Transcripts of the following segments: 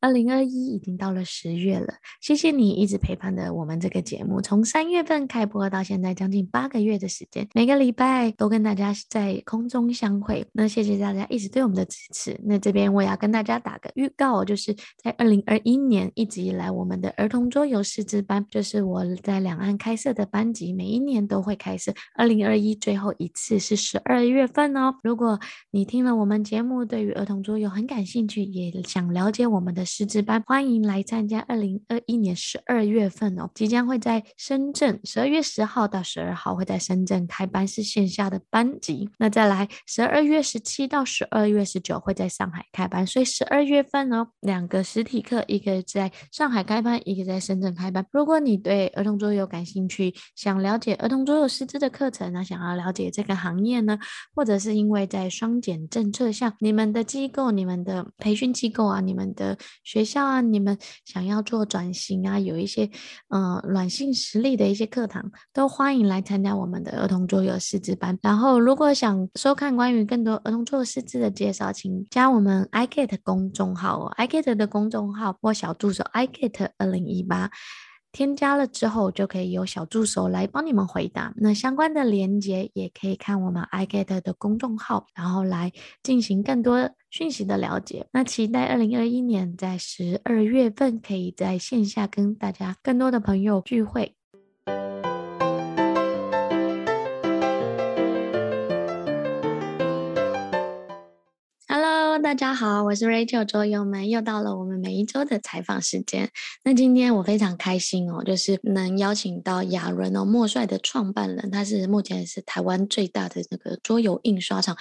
二零二一已经到了十月了，谢谢你一直陪伴着我们这个节目，从三月份开播到现在将近八个月的时间，每个礼拜都跟大家在空中相会。那谢谢大家一直对我们的支持。那这边我也要跟大家打个预告，就是在二零二一年一直以来，我们的儿童桌游师资班，就是我在两岸开设的班级，每一年都会开设。二零二一最后一次是十二月份哦。如果你听了我们节目，对于儿童桌游很感兴趣，也想了解我们的。师资班欢迎来参加，二零二一年十二月份哦，即将会在深圳，十二月十号到十二号会在深圳开班，是线下的班级。那再来十二月十七到十二月十九会在上海开班，所以十二月份哦，两个实体课，一个在上海开班，一个在深圳开班。如果你对儿童桌游感兴趣，想了解儿童桌游师资的课程呢，想要了解这个行业呢，或者是因为在双减政策下，你们的机构、你们的培训机构啊，你们的学校啊，你们想要做转型啊，有一些呃软性实力的一些课堂，都欢迎来参加我们的儿童桌游师资班。然后，如果想收看关于更多儿童桌游师资的介绍，请加我们 iGet 公众号哦，iGet 的公众号或小助手 iGet 二零一八。添加了之后，就可以由小助手来帮你们回答。那相关的链接也可以看我们 iGet 的公众号，然后来进行更多讯息的了解。那期待二零二一年在十二月份可以在线下跟大家更多的朋友聚会。大家好，我是 Rachel 桌友们，又到了我们每一周的采访时间。那今天我非常开心哦，就是能邀请到亚伦哦，莫帅的创办人，他是目前是台湾最大的那个桌游印刷厂，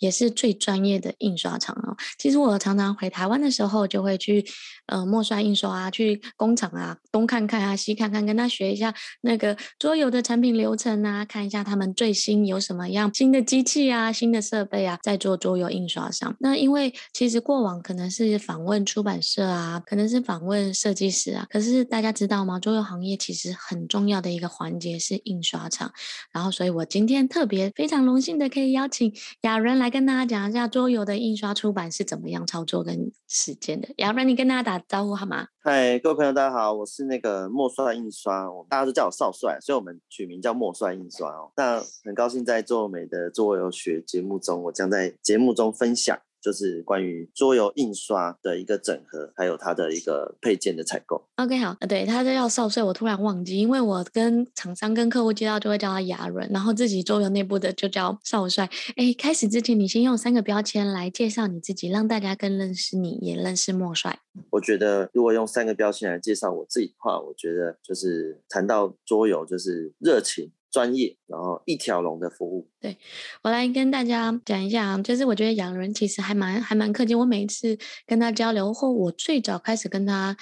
也是最专业的印刷厂哦。其实我常常回台湾的时候，就会去呃墨刷印刷啊，去工厂啊，东看看啊，西看看，跟他学一下那个桌游的产品流程啊，看一下他们最新有什么样新的机器啊、新的设备啊，在做桌游印刷上。那因为其实过往可能是访问出版社啊，可能是访问设计师啊，可是大家知道吗？桌游行业其实很重要的一个环节是印刷厂，然后所以我今天特别非常荣幸的可以邀请亚伦来跟大家讲一下桌游的印刷出版是怎么样操作跟时间的。亚伦，你跟大家打招呼好吗？嗨，各位朋友，大家好，我是那个墨帅印刷，大家都叫我少帅，所以我们取名叫墨帅印刷哦。那很高兴在做美的做游学节目中，我将在节目中分享。就是关于桌游印刷的一个整合，还有它的一个配件的采购。OK，好，对，他叫少帅，我突然忘记，因为我跟厂商跟客户接到就会叫他亚伦，然后自己桌游内部的就叫少帅。哎，开始之前，你先用三个标签来介绍你自己，让大家更认识你，也认识莫帅。我觉得如果用三个标签来介绍我自己的话，我觉得就是谈到桌游，就是热情。专业，然后一条龙的服务。对，我来跟大家讲一下啊，就是我觉得养人其实还蛮还蛮客气。我每一次跟他交流后，我最早开始跟他。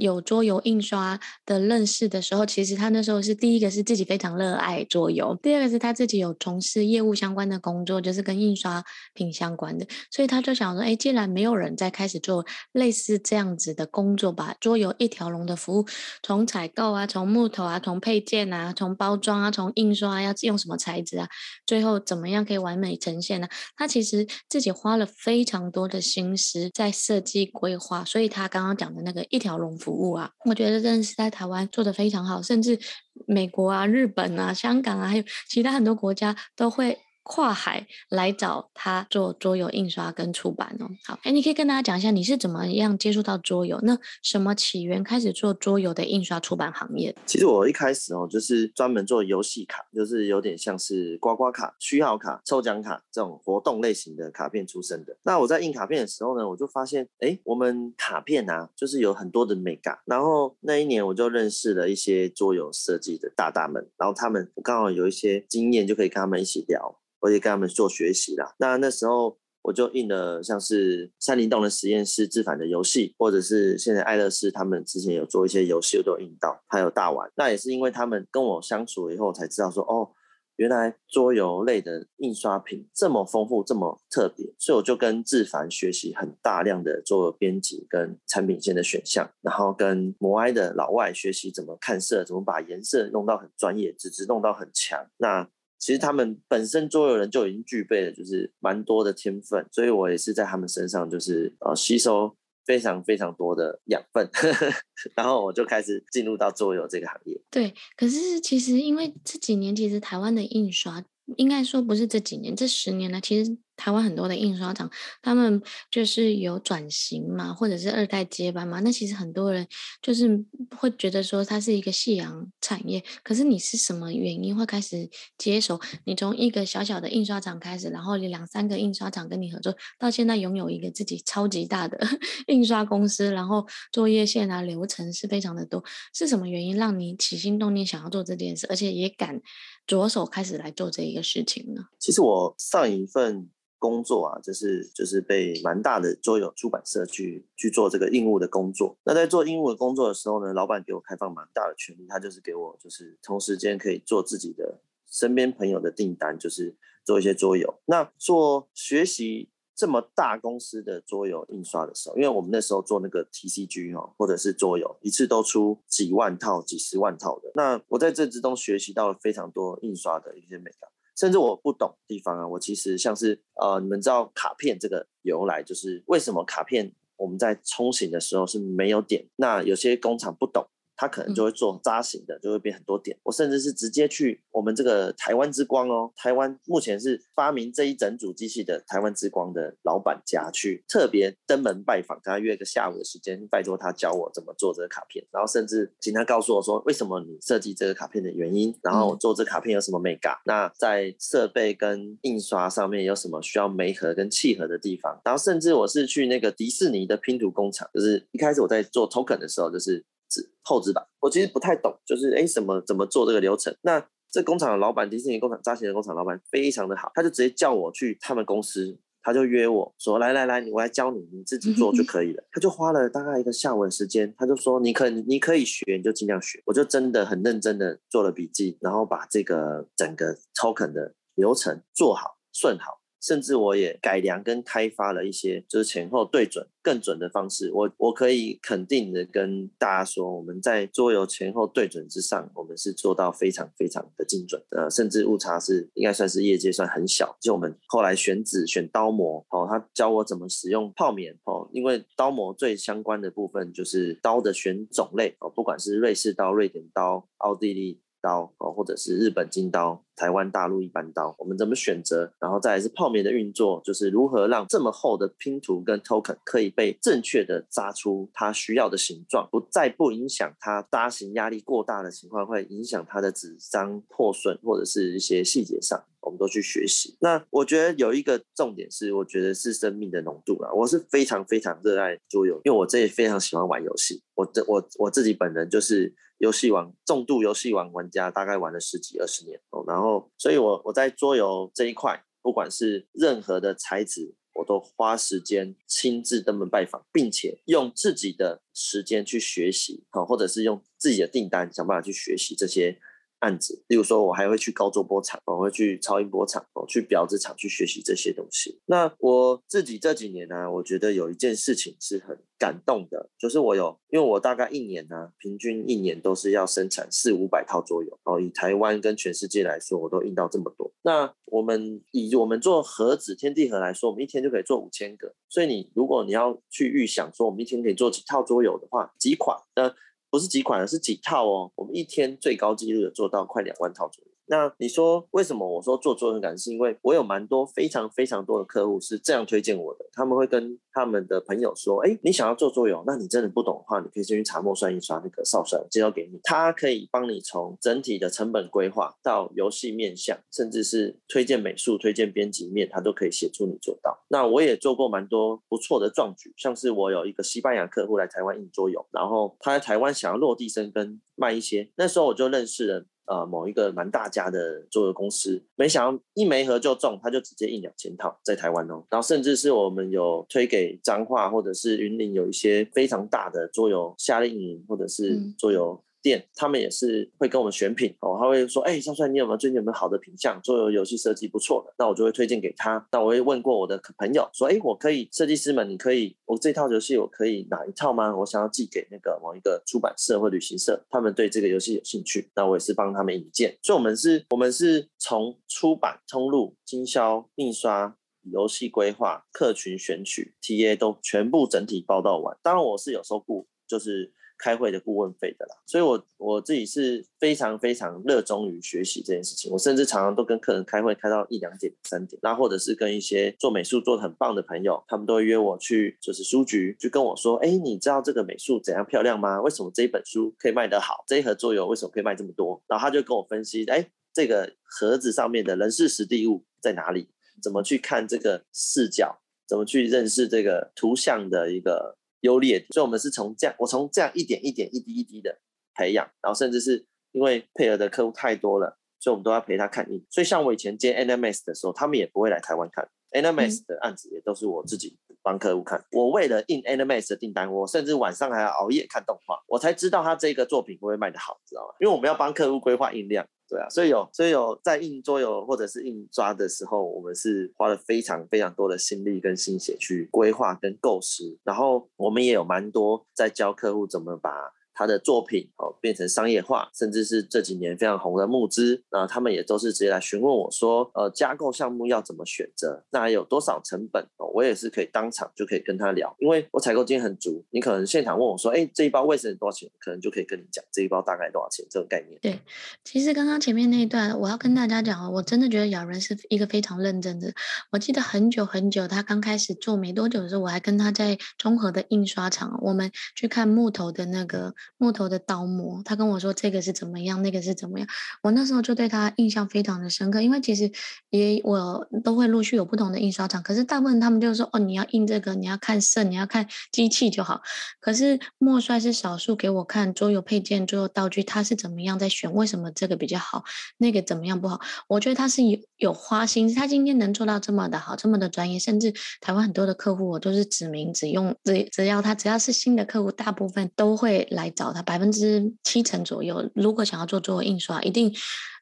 有桌游印刷的认识的时候，其实他那时候是第一个是自己非常热爱桌游，第二个是他自己有从事业务相关的工作，就是跟印刷品相关的，所以他就想说，哎，既然没有人在开始做类似这样子的工作，把桌游一条龙的服务，从采购啊，从木头啊，从配件啊，从包装啊，从印刷啊，要用什么材质啊，最后怎么样可以完美呈现呢？他其实自己花了非常多的心思在设计规划，所以他刚刚讲的那个一条龙。服务啊，我觉得真的是在台湾做的非常好，甚至美国啊、日本啊、香港啊，还有其他很多国家都会。跨海来找他做桌游印刷跟出版哦。好，哎，你可以跟大家讲一下你是怎么样接触到桌游？那什么起源开始做桌游的印刷出版行业？其实我一开始哦，就是专门做游戏卡，就是有点像是刮刮卡、序号卡、抽奖卡这种活动类型的卡片出身的。那我在印卡片的时候呢，我就发现，哎，我们卡片啊，就是有很多的美感。然后那一年我就认识了一些桌游设计的大大们，然后他们刚好有一些经验，就可以跟他们一起聊。我也跟他们做学习啦。那那时候我就印了像是山林洞的实验室自反的游戏，或者是现在爱乐丝他们之前有做一些游戏，我都印到。还有大玩，那也是因为他们跟我相处以后，才知道说哦，原来桌游类的印刷品这么丰富，这么特别。所以我就跟自反学习很大量的桌游编辑跟产品线的选项，然后跟摩埃的老外学习怎么看色，怎么把颜色弄到很专业，纸质弄到很强。那其实他们本身桌游人就已经具备了，就是蛮多的天分，所以我也是在他们身上就是呃吸收非常非常多的养分，然后我就开始进入到桌游这个行业。对，可是其实因为这几年其实台湾的印刷。应该说不是这几年，这十年来，其实台湾很多的印刷厂，他们就是有转型嘛，或者是二代接班嘛。那其实很多人就是会觉得说它是一个夕阳产业。可是你是什么原因会开始接手？你从一个小小的印刷厂开始，然后两三个印刷厂跟你合作，到现在拥有一个自己超级大的 印刷公司，然后作业线啊流程是非常的多。是什么原因让你起心动念想要做这件事，而且也敢？着手开始来做这一个事情呢？其实我上一份工作啊，就是就是被蛮大的桌游出版社去去做这个印务的工作。那在做印务的工作的时候呢，老板给我开放蛮大的权利，他就是给我就是同时间可以做自己的身边朋友的订单，就是做一些桌游。那做学习。这么大公司的桌游印刷的时候，因为我们那时候做那个 TCG 哦，或者是桌游，一次都出几万套、几十万套的。那我在这之中学习到了非常多印刷的一些美感，甚至我不懂地方啊，我其实像是呃，你们知道卡片这个由来，就是为什么卡片我们在冲洗的时候是没有点？那有些工厂不懂。他可能就会做扎型的，就会变很多点。我甚至是直接去我们这个台湾之光哦，台湾目前是发明这一整组机器的台湾之光的老板家去特别登门拜访，跟他约个下午的时间，拜托他教我怎么做这个卡片，然后甚至请他告诉我说为什么你设计这个卡片的原因，然后做这卡片有什么美感，那在设备跟印刷上面有什么需要媒合跟契合的地方，然后甚至我是去那个迪士尼的拼图工厂，就是一开始我在做 token 的时候，就是。纸厚纸板，我其实不太懂，就是哎，怎么怎么做这个流程？那这工厂的老板，迪士尼工厂扎型的工厂老板非常的好，他就直接叫我去他们公司，他就约我说，来来来，我来教你，你自己做就可以了。他就花了大概一个下午的时间，他就说你可你可以学，你就尽量学。我就真的很认真的做了笔记，然后把这个整个 token 的流程做好顺好。甚至我也改良跟开发了一些，就是前后对准更准的方式。我我可以肯定的跟大家说，我们在桌游前后对准之上，我们是做到非常非常的精准的，甚至误差是应该算是业界算很小。就我们后来选纸、选刀模，哦，他教我怎么使用泡棉，哦，因为刀模最相关的部分就是刀的选种类，哦，不管是瑞士刀、瑞典刀、奥地利刀，哦，或者是日本金刀。台湾大陆一般刀，我们怎么选择？然后再来是泡棉的运作，就是如何让这么厚的拼图跟 token 可以被正确的扎出它需要的形状，不再不影响它扎型压力过大的情况，会影响它的纸张破损或者是一些细节上，我们都去学习。那我觉得有一个重点是，我觉得是生命的浓度啊。我是非常非常热爱桌游，因为我这也非常喜欢玩游戏。我这我我自己本人就是游戏王重度游戏王玩家，大概玩了十几二十年哦，然后。所以我我在桌游这一块，不管是任何的材质，我都花时间亲自登门拜访，并且用自己的时间去学习，哦，或者是用自己的订单想办法去学习这些。案子，例如说，我还会去高桌波场，我会去超音波场，哦，去表子厂去学习这些东西。那我自己这几年呢、我觉得有一件事情是很感动的，就是我有，因为我大概一年呢、平均一年都是要生产四五百套桌游哦。以台湾跟全世界来说，我都印到这么多。那我们以我们做盒子天地盒来说，我们一天就可以做五千个。所以你如果你要去预想说，我们一天可以做几套桌游的话，几款的。不是几款，是几套哦。我们一天最高纪录有做到快两万套左右。那你说为什么我说做桌游感？是因为我有蛮多非常非常多的客户是这样推荐我的，他们会跟他们的朋友说：“哎，你想要做桌游，那你真的不懂的话，你可以先去查墨算印刷那个少帅，介绍给你，他可以帮你从整体的成本规划到游戏面向，甚至是推荐美术、推荐编辑面，他都可以协助你做到。那我也做过蛮多不错的壮举，像是我有一个西班牙客户来台湾印桌游，然后他在台湾想要落地生根卖一些，那时候我就认识了。呃，某一个蛮大家的桌游公司，没想到一没合就中，他就直接印两千套在台湾哦。然后甚至是我们有推给彰化或者是云林有一些非常大的桌游夏令营或者是桌游。店他们也是会跟我们选品哦，他会说，哎、欸，少帅，你有没有最近有没有好的品相，做游戏设计不错的，那我就会推荐给他。那我会问过我的朋友说，哎、我可以设计师们，你可以，我这套游戏我可以哪一套吗？我想要寄给那个某一个出版社或旅行社，他们对这个游戏有兴趣，那我也是帮他们引荐。所以，我们是，我们是从出版通路、经销、印刷。游戏规划、客群选取、TA 都全部整体包到完。当然我是有收顾，就是。开会的顾问费的啦，所以我我自己是非常非常热衷于学习这件事情。我甚至常常都跟客人开会开到一两点、三点，那或者是跟一些做美术做得很棒的朋友，他们都会约我去就是书局，就跟我说：“哎，你知道这个美术怎样漂亮吗？为什么这一本书可以卖得好？这一盒桌游为什么可以卖这么多？”然后他就跟我分析：“哎，这个盒子上面的人事实地物在哪里？怎么去看这个视角？怎么去认识这个图像的一个？”优劣，所以我们是从这样，我从这样一点一点、一滴一滴的培养，然后甚至是因为配合的客户太多了，所以我们都要陪他看印。所以像我以前接 NMS 的时候，他们也不会来台湾看 NMS 的案子，也都是我自己帮客户看。我为了印 NMS 的订单，我甚至晚上还要熬夜看动画，我才知道他这个作品会不会卖得好，知道吗？因为我们要帮客户规划印量。对啊，所以有，所以有在印桌游或者是印抓的时候，我们是花了非常非常多的心力跟心血去规划跟构思，然后我们也有蛮多在教客户怎么把。他的作品哦变成商业化，甚至是这几年非常红的募资，那他们也都是直接来询问我说，呃，加购项目要怎么选择，那还有多少成本哦，我也是可以当场就可以跟他聊，因为我采购经验很足，你可能现场问我说，哎，这一包卫生纸多少钱，可能就可以跟你讲这一包大概多少钱这个概念。对，其实刚刚前面那一段，我要跟大家讲哦，我真的觉得咬人是一个非常认真的。我记得很久很久，他刚开始做没多久的时候，我还跟他在中和的印刷厂，我们去看木头的那个木头的刀。模，他跟我说这个是怎么样，那个是怎么样。我那时候就对他印象非常的深刻，因为其实也我都会陆续有不同的印刷厂，可是大部分他们就说哦，你要印这个，你要看色，你要看机器就好。可是莫帅是少数给我看桌游配件、桌游道具，他是怎么样在选，为什么这个比较好，那个怎么样不好？我觉得他是有有花心，他今天能做到这么的好，这么的专业，甚至台湾很多的客户，我都是指名只用，只只要他只要是新的客户，大部分都会来找他，百分之。七成左右，如果想要做做印刷，一定。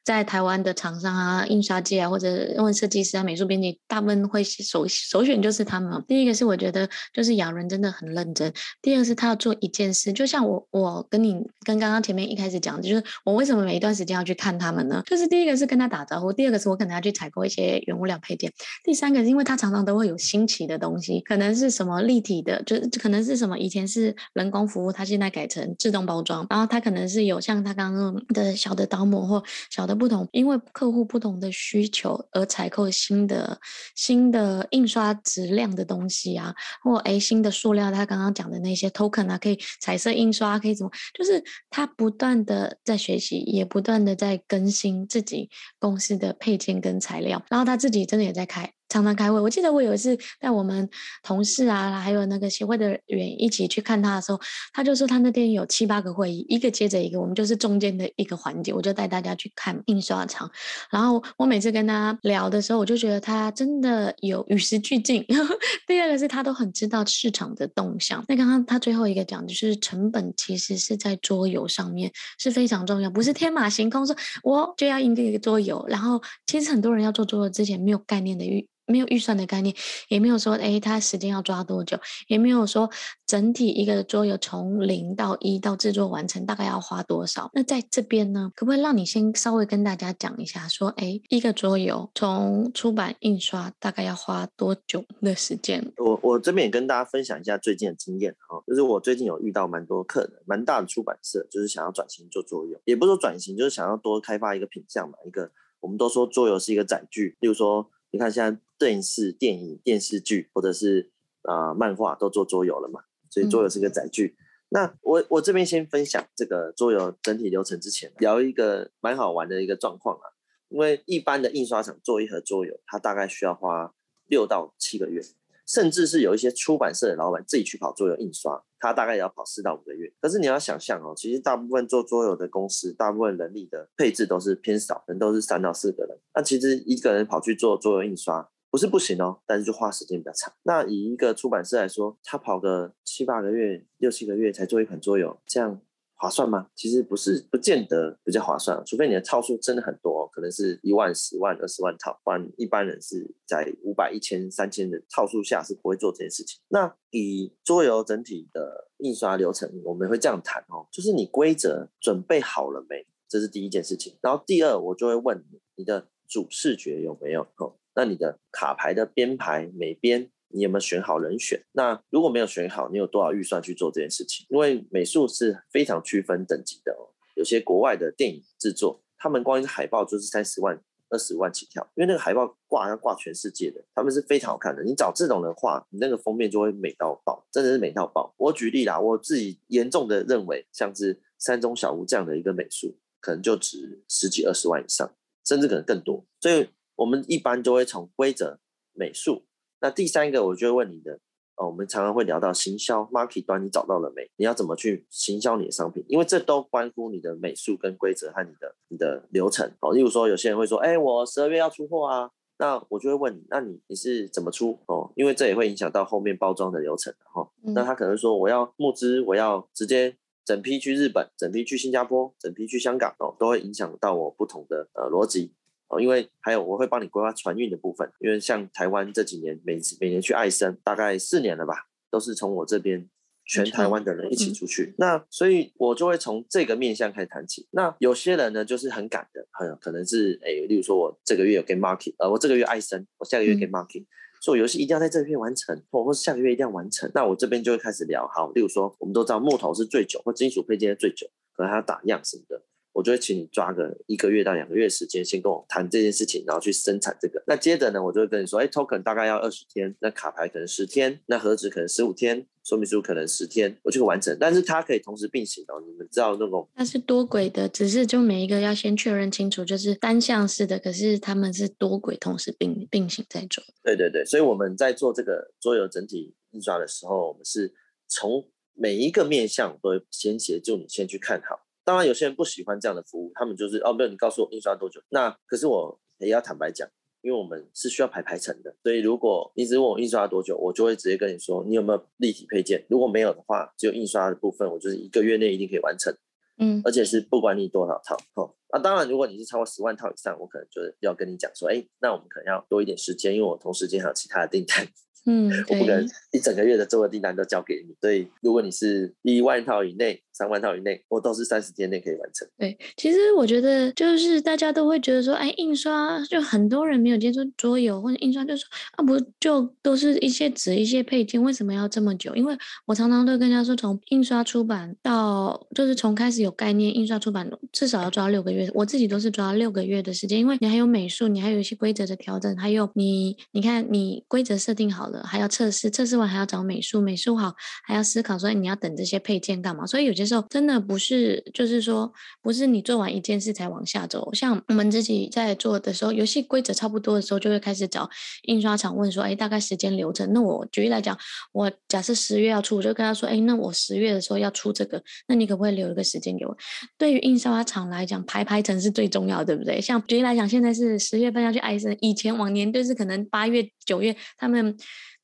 在台湾的厂商啊、印刷界啊，或者问设计师啊、美术编辑，大部分会首首选就是他们。第一个是我觉得就是雅伦真的很认真，第二个是他要做一件事，就像我我跟你跟刚刚前面一开始讲的，就是我为什么每一段时间要去看他们呢？就是第一个是跟他打招呼，第二个是我可能要去采购一些原物料配件，第三个是因为他常常都会有新奇的东西，可能是什么立体的，就可能是什么以前是人工服务，他现在改成自动包装，然后他可能是有像他刚刚的小的刀模或小的。不同，因为客户不同的需求而采购新的新的印刷质量的东西啊，或诶新的塑料，他刚刚讲的那些 token 啊，可以彩色印刷，可以怎么，就是他不断的在学习，也不断的在更新自己公司的配件跟材料，然后他自己真的也在开。常常开会，我记得我有一次带我们同事啊，还有那个协会的人一起去看他的时候，他就说他那天有七八个会议，一个接着一个，我们就是中间的一个环节，我就带大家去看印刷厂。然后我每次跟他聊的时候，我就觉得他真的有与时俱进。第二个是他都很知道市场的动向。那刚刚他最后一个讲的就是成本其实是在桌游上面是非常重要，不是天马行空说我就要印这个桌游。然后其实很多人要做桌游之前没有概念的预。没有预算的概念，也没有说，哎，他时间要抓多久，也没有说整体一个桌游从零到一到制作完成大概要花多少。那在这边呢，可不可以让你先稍微跟大家讲一下，说，哎，一个桌游从出版印刷大概要花多久的时间？我我这边也跟大家分享一下最近的经验哈，就是我最近有遇到蛮多客人，蛮大的出版社，就是想要转型做桌游，也不是说转型，就是想要多开发一个品项嘛，一个我们都说桌游是一个载具，例如说。你看，现在电视、电影、电视剧，或者是啊、呃、漫画，都做桌游了嘛？所以桌游是个载具。嗯、那我我这边先分享这个桌游整体流程之前，聊一个蛮好玩的一个状况啊。因为一般的印刷厂做一盒桌游，它大概需要花六到七个月。甚至是有一些出版社的老板自己去跑桌游印刷，他大概也要跑四到五个月。可是你要想象哦，其实大部分做桌游的公司，大部分人力的配置都是偏少，人都是三到四个人。那其实一个人跑去做桌游印刷不是不行哦，但是就花时间比较长。那以一个出版社来说，他跑个七八个月、六七个月才做一款桌游，这样。划算吗？其实不是，不见得比较划算，除非你的套数真的很多，可能是一万、十万、二十万套，不然一般人是在五百、一千、三千的套数下是不会做这件事情。那以桌游整体的印刷流程，我们会这样谈哦，就是你规则准备好了没？这是第一件事情。然后第二，我就会问你，你的主视觉有没有？哦，那你的卡牌的编排每编，你有没有选好人选？那如果没有选好，你有多少预算去做这件事情？因为美术是非常区分等级的哦。有些国外的电影制作，他们光一个海报就是三十万、二十万起跳，因为那个海报挂要挂全世界的，他们是非常好看的。你找这种的话，你那个封面就会美到爆，真的是美到爆。我举例啦，我自己严重的认为，像是山中小屋这样的一个美术，可能就值十几二十万以上，甚至可能更多。所以我们一般就会从规则、美术。那第三个，我就会问你的。哦，我们常常会聊到行销 market 端，你找到了没？你要怎么去行销你的商品？因为这都关乎你的美术跟规则和你的你的流程。哦，例如说有些人会说，哎，我十二月要出货啊，那我就会问你，那你你是怎么出？哦，因为这也会影响到后面包装的流程。哦，那他可能说我要募资，我要直接整批去日本，整批去新加坡，整批去香港，哦，都会影响到我不同的呃逻辑。哦，因为还有我会帮你规划船运的部分，因为像台湾这几年每每年去爱森大概四年了吧，都是从我这边全台湾的人一起出去。嗯、那所以我就会从这个面向开始谈起。那有些人呢就是很赶的，很可能是哎，例如说我这个月有 game market，呃，我这个月爱森，我下个月 game market，、嗯、所以游戏一定要在这边完成，或或下个月一定要完成。那我这边就会开始聊，好，例如说我们都知道木头是最久，或金属配件是最久，可能还要打样什么的。我就会请你抓个一个月到两个月时间，先跟我谈这件事情，然后去生产这个。那接着呢，我就会跟你说，哎，token 大概要二十天，那卡牌可能十天，那盒子可能十五天，说明书可能十天，我就会完成。但是它可以同时并行哦，你们知道那种？它是多轨的，只是就每一个要先确认清楚，就是单向式的，可是他们是多轨同时并并行在做。对对对，所以我们在做这个桌游整体印刷的时候，我们是从每一个面向都会先协助你先去看好。当然，有些人不喜欢这样的服务，他们就是哦，没有，你告诉我印刷多久？那可是我也要坦白讲，因为我们是需要排排程的，所以如果你只问我印刷多久，我就会直接跟你说，你有没有立体配件？如果没有的话，只有印刷的部分，我就是一个月内一定可以完成，嗯，而且是不管你多少套哦。那当然，如果你是超过十万套以上，我可能就是要跟你讲说，哎，那我们可能要多一点时间，因为我同时间还有其他的订单。嗯，我不可能一整个月的做的订单都交给你，所以如果你是一万套以内、三万套以内，我都是三十天内可以完成。对，其实我觉得就是大家都会觉得说，哎，印刷就很多人没有接触桌游或者印刷，就说啊，不就都是一些纸、一些配件，为什么要这么久？因为我常常都跟人家说，从印刷出版到就是从开始有概念，印刷出版至少要抓六个月，我自己都是抓六个月的时间，因为你还有美术，你还有一些规则的调整，还有你你看你规则设定好了。还要测试，测试完还要找美术，美术好还要思考说你要等这些配件干嘛？所以有些时候真的不是，就是说不是你做完一件事才往下走。像我们自己在做的时候，游戏规则差不多的时候，就会开始找印刷厂问说，哎，大概时间流程。那我举例来讲，我假设十月要出，我就跟他说，哎，那我十月的时候要出这个，那你可不可以留一个时间给我？对于印刷厂来讲，排排程是最重要的，对不对？像举例来讲，现在是十月份要去艾森，以前往年就是可能八月、九月他们。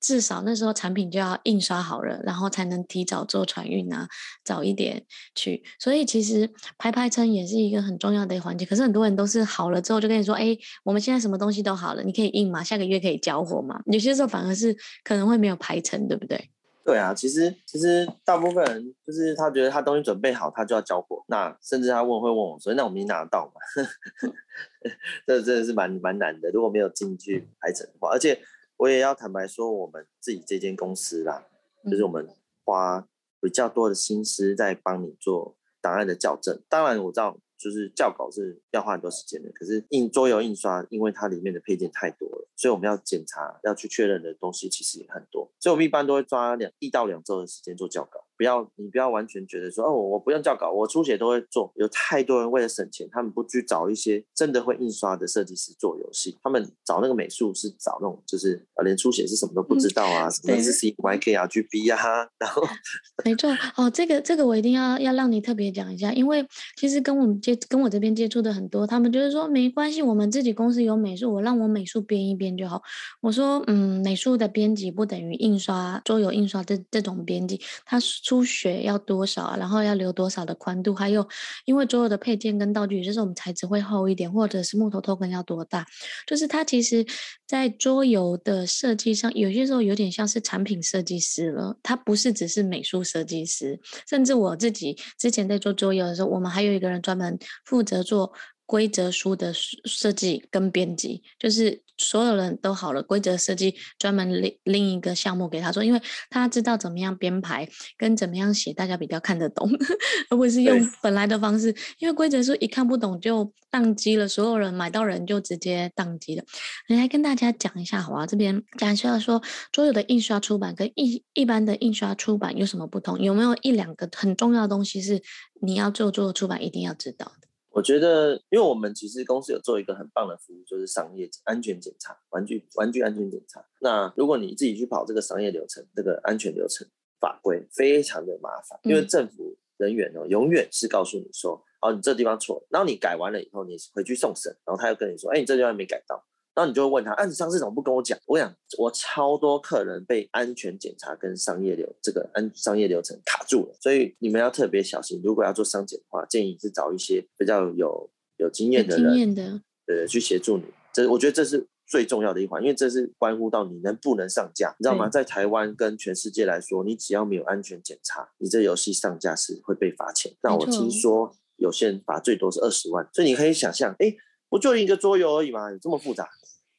至少那时候产品就要印刷好了，然后才能提早做船运啊，早一点去。所以其实排排程也是一个很重要的环节。可是很多人都是好了之后就跟你说：“哎，我们现在什么东西都好了，你可以印嘛，下个月可以交货嘛。”有些时候反而是可能会没有排程，对不对？对啊，其实其实大部分人就是他觉得他东西准备好，他就要交货。那甚至他问会问我，所以那我们拿得到吗？这真的是蛮蛮难的。如果没有进去排程的话，而且。我也要坦白说，我们自己这间公司啦，就是我们花比较多的心思在帮你做档案的校正。当然我知道，就是校稿是要花很多时间的。可是印桌游印刷，因为它里面的配件太多了，所以我们要检查、要去确认的东西其实也很多。所以我们一般都会抓两一到两周的时间做校稿。不要，你不要完全觉得说哦，我不用校稿，我书写都会做。有太多人为了省钱，他们不去找一些真的会印刷的设计师做游戏，他们找那个美术是找那种就是呃连书写是什么都不知道啊，嗯、什么是 CMYK 啊、RGB 啊，然后 没错哦，这个这个我一定要要让你特别讲一下，因为其实跟我们接跟我这边接触的很多，他们就是说没关系，我们自己公司有美术，我让我美术编一编就好。我说嗯，美术的编辑不等于印刷桌游印刷这这种编辑，他。出血要多少啊？然后要留多少的宽度？还有，因为所有的配件跟道具，就是我们材质会厚一点，或者是木头 token 要多大？就是它其实，在桌游的设计上，有些时候有点像是产品设计师了。它不是只是美术设计师，甚至我自己之前在做桌游的时候，我们还有一个人专门负责做。规则书的设计跟编辑，就是所有人都好了，规则设计专门另另一个项目给他做，因为他知道怎么样编排跟怎么样写，大家比较看得懂，而不是用本来的方式。因为规则书一看不懂就宕机了，所有人买到人就直接宕机了。你来跟大家讲一下好啊，这边讲一下说所有的印刷出版跟一一般的印刷出版有什么不同？有没有一两个很重要的东西是你要做做出版一定要知道的？我觉得，因为我们其实公司有做一个很棒的服务，就是商业安全检查，玩具玩具安全检查。那如果你自己去跑这个商业流程，这个安全流程法规非常的麻烦，因为政府人员哦，永远是告诉你说，哦，你这地方错了，然后你改完了以后，你回去送审，然后他又跟你说，哎，你这地方没改到。然后你就会问他，啊，你上次怎么不跟我讲？我想，我超多客人被安全检查跟商业流这个安商业流程卡住了，所以你们要特别小心。如果要做商检的话，建议是找一些比较有有经验的人，经验的，对，去协助你。这我觉得这是最重要的一环，因为这是关乎到你能不能上架，你知道吗？在台湾跟全世界来说，你只要没有安全检查，你这游戏上架是会被罚钱。那我听说有些人罚最多是二十万，所以你可以想象，哎，不就一个桌游而已嘛？有这么复杂？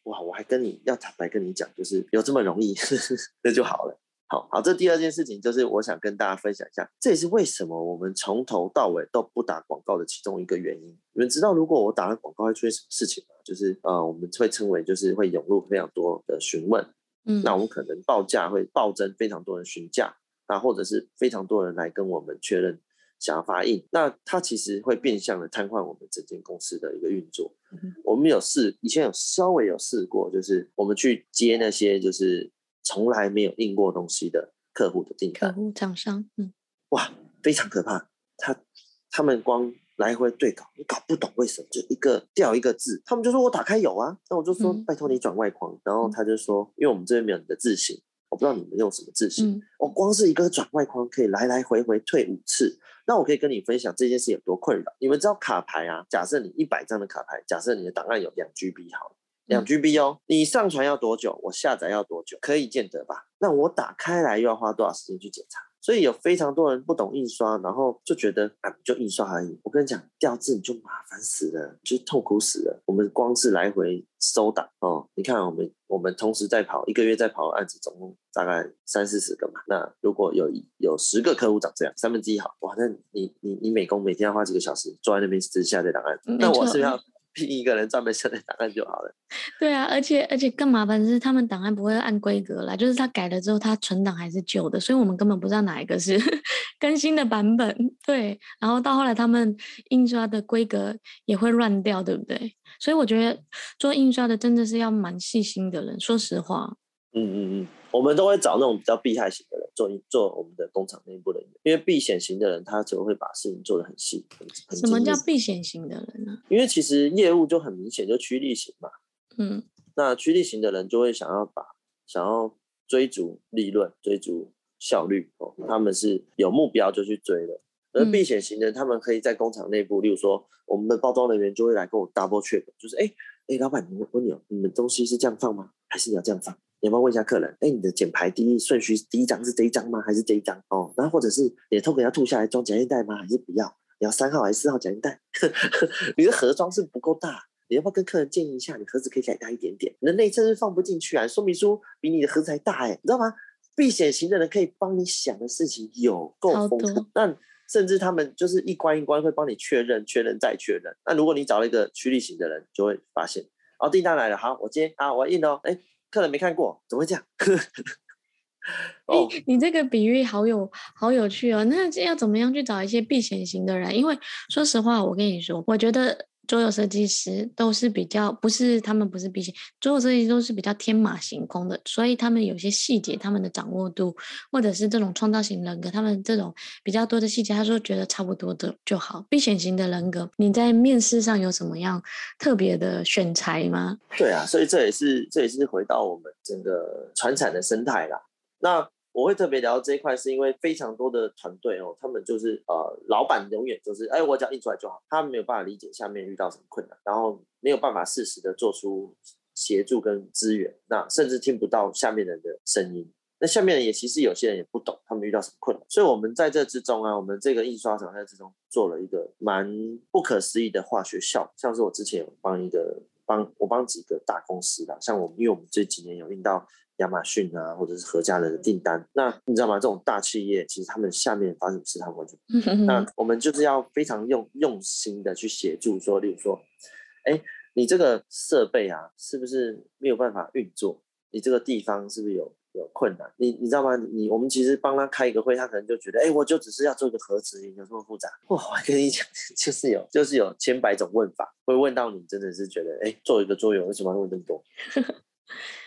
哇，我还跟你要坦白跟你讲，就是有这么容易，呵呵，那就好了。好好，这第二件事情就是我想跟大家分享一下，这也是为什么我们从头到尾都不打广告的其中一个原因。你们知道，如果我打了广告会出现什么事情吗？就是呃，我们会称为就是会涌入非常多的询问，嗯，那我们可能报价会暴增，非常多人询价，那或者是非常多人来跟我们确认。想要发印，那它其实会变相的瘫痪我们整间公司的一个运作。嗯、我们有试，以前有稍微有试过，就是我们去接那些就是从来没有印过东西的客户的订单，客户厂商，嗯，哇，非常可怕。他他们光来回对稿，你搞不懂为什么，就一个掉一个字，他们就说我打开有啊，那我就说、嗯、拜托你转外框，然后他就说，因为我们这边没有你的字型。我不知道你们用什么字型，我、嗯、光是一个转外框可以来来回回退五次。那我可以跟你分享这件事有多困扰。你们知道卡牌啊？假设你一百张的卡牌，假设你的档案有两 GB 好了，两 GB 哦，你上传要多久？我下载要多久？可以见得吧？那我打开来又要花多少时间去检查？所以有非常多人不懂印刷，然后就觉得啊，就印刷而已。我跟你讲，掉字你就麻烦死了，就痛苦死了。我们光是来回收档哦，你看我们我们同时在跑一个月在跑的案子，总共大概三四十个嘛。那如果有有十个客户长这样，三分之一好哇，那你你你美工每天要花几个小时坐在那边只下载档案，那我是要。聘一个人专门下载档案就好了。对啊，而且而且更麻烦的是，他们档案不会按规格来，就是他改了之后，他存档还是旧的，所以我们根本不知道哪一个是 更新的版本。对，然后到后来他们印刷的规格也会乱掉，对不对？所以我觉得做印刷的真的是要蛮细心的人，说实话。嗯嗯嗯。我们都会找那种比较避害型的人做做我们的工厂内部人员，因为避险型的人他就会把事情做得很细。很什么叫避险型的人呢？因为其实业务就很明显，就趋利型嘛。嗯，那趋利型的人就会想要把想要追逐利润、追逐效率哦，他们是有目标就去追的。而避险型的人，他们可以在工厂内部，例如说我们的包装人员就会来跟我 double check，就是哎哎，老板，我问你哦，你们东西是这样放吗？还是你要这样放？你要不要问一下客人？哎，你的简牌第一顺序第一张是这一张吗？还是这一张？哦，然后或者是你的 token 要吐下来装夹链袋吗？还是不要？你要三号还是四号夹链袋？你的盒装是不够大，你要不要跟客人建议一下？你盒子可以改大一点点。你的内衬是放不进去啊，说明书比你的盒子还大哎，你知道吗？避险型的人可以帮你想的事情有够丰富，那甚至他们就是一关一关会帮你确认、确认再确认。那如果你找了一个趋利型的人，就会发现哦，订单来了，好，我接啊，我印哦，哎。客人没看过，怎么会这样？哦，你这个比喻好有好有趣哦。那要怎么样去找一些避险型的人？因为说实话，我跟你说，我觉得。桌游设计师都是比较不是，他们不是避险，桌游设计师都是比较天马行空的，所以他们有些细节，他们的掌握度，或者是这种创造型人格，他们这种比较多的细节，他说觉得差不多的就好。避险型的人格，你在面试上有什么样特别的选材吗？对啊，所以这也是这也是回到我们整个传产的生态啦。那我会特别聊这一块，是因为非常多的团队哦，他们就是呃，老板永远就是，哎，我只要印出来就好，他们没有办法理解下面遇到什么困难，然后没有办法适时的做出协助跟资源，那甚至听不到下面人的声音，那下面也其实有些人也不懂，他们遇到什么困难。所以我们在这之中啊，我们这个印刷厂在之中做了一个蛮不可思议的化学效，像是我之前有帮一个帮我帮几个大公司的，像我们因为我们这几年有印到。亚马逊啊，或者是何家人的订单，那你知道吗？这种大企业其实他们下面发生什么事，他们完全 那我们就是要非常用用心的去协助，说，例如说，哎，你这个设备啊，是不是没有办法运作？你这个地方是不是有有困难？你你知道吗？你我们其实帮他开一个会，他可能就觉得，哎，我就只是要做一个核磁，有这么复杂？哇，我跟你讲，就是有，就是有千百种问法，会问到你真的是觉得，哎，做一个桌游为什么要问这么多？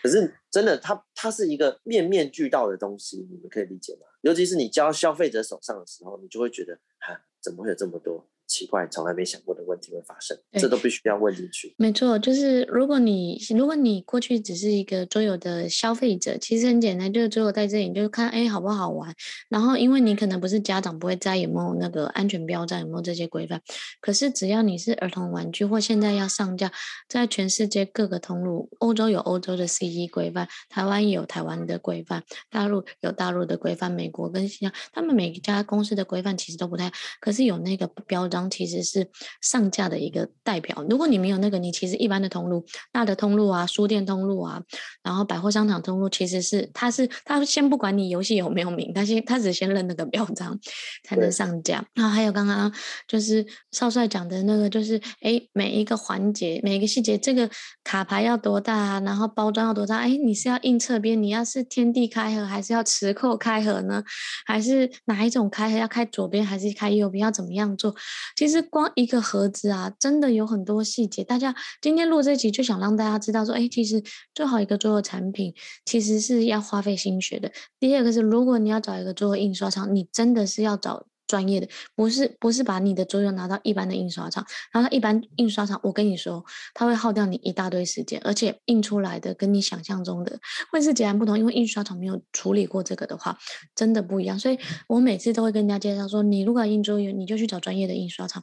可是真的，它它是一个面面俱到的东西，你们可以理解吗？尤其是你交消费者手上的时候，你就会觉得，啊，怎么会有这么多？奇怪，从来没想过的问题会发生，这都必须要问进去。没错，就是如果你如果你过去只是一个桌游的消费者，其实很简单，就是桌游在这里，你就看哎好不好玩。然后因为你可能不是家长，不会在意有没有那个安全标章，有没有这些规范。可是只要你是儿童玩具，或现在要上架，在全世界各个通路，欧洲有欧洲的 CE 规范，台湾有台湾的规范，大陆有大陆的规范，美国跟新加坡，他们每一家公司的规范其实都不太，可是有那个标章。其实是上架的一个代表。如果你没有那个，你其实一般的通路、大的通路啊、书店通路啊，然后百货商场通路，其实是他是他先不管你游戏有没有名，他先他只先认那个标章才能上架。然后还有刚刚就是少帅讲的那个，就是哎每一个环节、每一个细节，这个卡牌要多大啊？然后包装要多大？哎，你是要硬侧边？你要是天地开合，还是要磁扣开合呢？还是哪一种开合？要开左边还是开右边？要怎么样做？其实光一个盒子啊，真的有很多细节。大家今天录这集就想让大家知道说，哎，其实做好一个桌游产品，其实是要花费心血的。第二个是，如果你要找一个桌游印刷厂，你真的是要找。专业的不是不是把你的桌游拿到一般的印刷厂，然后它一般印刷厂，我跟你说，它会耗掉你一大堆时间，而且印出来的跟你想象中的会是截然不同，因为印刷厂没有处理过这个的话，真的不一样。所以我每次都会跟人家介绍说，你如果要印桌游，你就去找专业的印刷厂。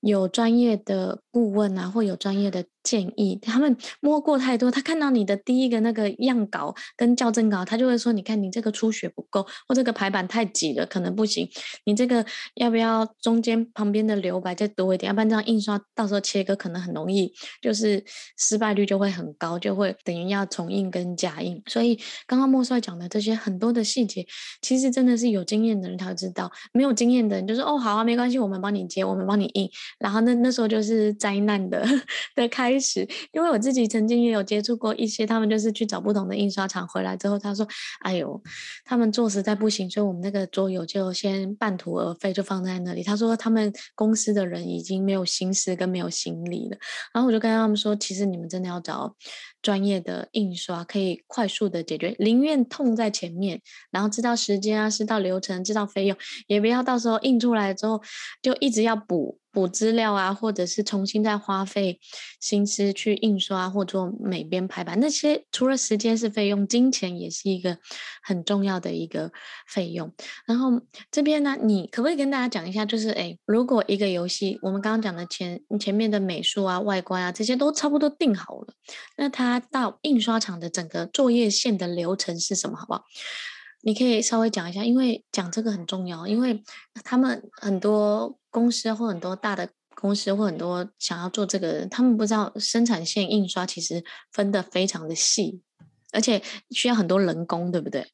有专业的顾问啊，或有专业的建议，他们摸过太多，他看到你的第一个那个样稿跟校正稿，他就会说：你看你这个出血不够，或这个排版太挤了，可能不行。你这个要不要中间旁边的留白再多一点？要不然这样印刷到时候切割可能很容易，就是失败率就会很高，就会等于要重印跟假印。所以刚刚莫帅讲的这些很多的细节，其实真的是有经验的人才知道，没有经验的人就说：哦，好啊，没关系，我们帮你接，我们帮你印。然后那那时候就是灾难的 的开始，因为我自己曾经也有接触过一些，他们就是去找不同的印刷厂回来之后，他说：“哎呦，他们做实在不行，所以我们那个桌游就先半途而废，就放在那里。”他说他们公司的人已经没有心思跟没有心力了。然后我就跟他们说：“其实你们真的要找。”专业的印刷可以快速的解决，宁愿痛在前面，然后知道时间啊，知道流程，知道费用，也不要到时候印出来之后就一直要补补资料啊，或者是重新再花费心思去印刷或做美编排版，那些除了时间是费用，金钱也是一个很重要的一个费用。然后这边呢，你可不可以跟大家讲一下，就是哎，如果一个游戏，我们刚刚讲的前前面的美术啊、外观啊这些都差不多定好了，那它它到印刷厂的整个作业线的流程是什么？好不好？你可以稍微讲一下，因为讲这个很重要，因为他们很多公司或很多大的公司或很多想要做这个，他们不知道生产线印刷其实分得非常的细，而且需要很多人工，对不对？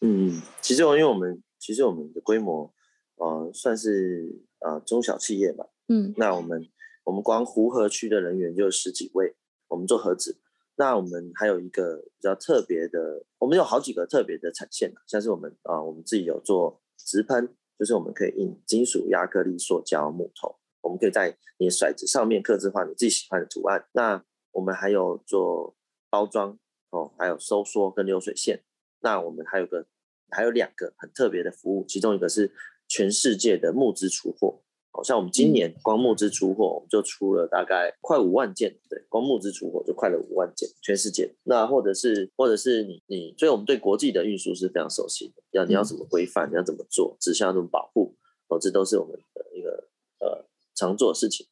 嗯，其实因为我们其实我们的规模，呃，算是呃中小企业吧。嗯，那我们我们光湖河区的人员就有十几位，我们做盒子。那我们还有一个比较特别的，我们有好几个特别的产线，像是我们啊、我们自己有做直喷，就是我们可以印金属、亚克力、塑胶、木头，我们可以在你的骰子上面刻制画你自己喜欢的图案。那我们还有做包装哦，还有收缩跟流水线。那我们还有个还有两个很特别的服务，其中一个是全世界的木质出货。好像我们今年光募资出货，我们就出了大概快五万件，对，光募资出货就快了五万件，全世界。那或者是或者是你你，所以我们对国际的运输是非常熟悉的，要你要怎么规范，你要怎么做，指向怎么保护，哦，这都是我们的一个呃常做的事情。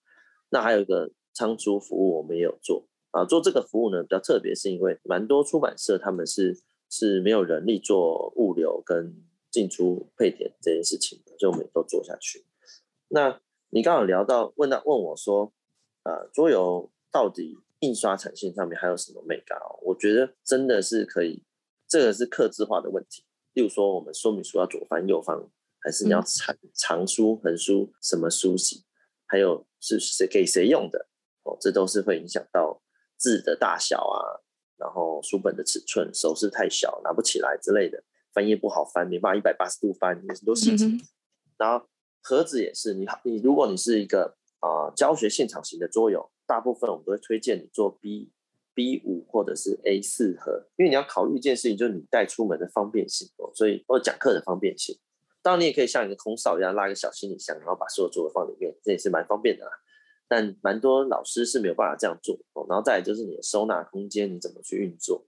那还有一个仓储服务，我们也有做啊。做这个服务呢比较特别，是因为蛮多出版社他们是是没有人力做物流跟进出配点这件事情的，所以我们也都做下去。那你刚好聊到问到问我说，呃，桌游到底印刷产线上面还有什么美感哦？我觉得真的是可以，这个是客制化的问题。例如说，我们说明书要左翻右翻，还是你要长长书、横书，什么书型，还有是谁给谁用的哦，这都是会影响到字的大小啊，然后书本的尺寸，手势太小拿不起来之类的，翻页不好翻，没办法一百八十度翻，有很多细节。嗯、然后盒子也是，你好你如果你是一个啊、教学现场型的桌游，大部分我们都会推荐你做 B。B 五或者是 A 四盒，因为你要考虑一件事情，就是你带出门的方便性哦，所以或者讲课的方便性。当然，你也可以像一个空少一样拉一个小行李箱，然后把所有桌子放里面，这也是蛮方便的啦。但蛮多老师是没有办法这样做哦。然后再来就是你的收纳空间，你怎么去运作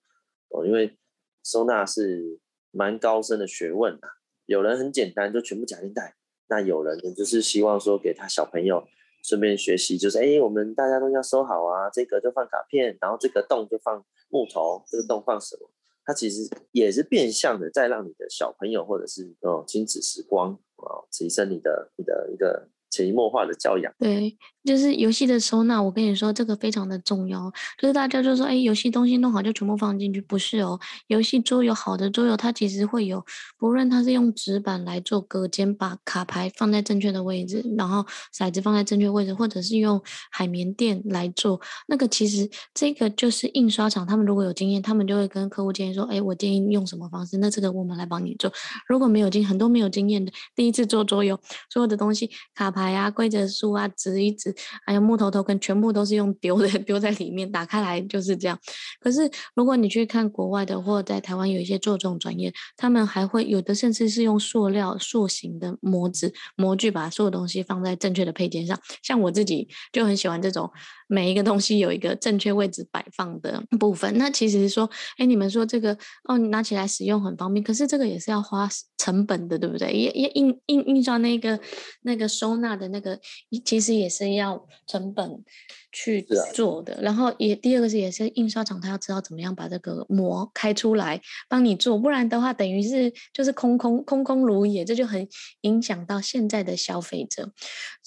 哦？因为收纳是蛮高深的学问啊。有人很简单，就全部夹进袋，那有人呢，就是希望说给他小朋友。顺便学习，就是哎，我们大家都要收好啊。这个就放卡片，然后这个洞就放木头，这个洞放什么？它其实也是变相的，在让你的小朋友或者是哦亲子时光啊，提升你的你的一个潜移默化的教养。对。就是游戏的收纳，我跟你说这个非常的重要。就是大家就说，哎，游戏东西弄好就全部放进去，不是哦。游戏桌游好的桌游，它其实会有，不论它是用纸板来做隔间，把卡牌放在正确的位置，然后骰子放在正确位置，或者是用海绵垫来做。那个其实这个就是印刷厂，他们如果有经验，他们就会跟客户建议说，哎，我建议用什么方式，那这个我们来帮你做。如果没有经很多没有经验的，第一次做桌游，所有的东西，卡牌啊、规则书啊、纸一纸。还有木头头跟全部都是用丢的，丢在里面，打开来就是这样。可是如果你去看国外的，或在台湾有一些做这种专业，他们还会有的甚至是用塑料塑形的模子模具，把所有东西放在正确的配件上。像我自己就很喜欢这种。每一个东西有一个正确位置摆放的部分。那其实说，哎，你们说这个哦，你拿起来使用很方便，可是这个也是要花成本的，对不对？也也印印印刷那个那个收纳的那个，其实也是要成本去做的。然后也第二个是也是印刷厂，他要知道怎么样把这个膜开出来帮你做，不然的话等于是就是空空空空如也，这就很影响到现在的消费者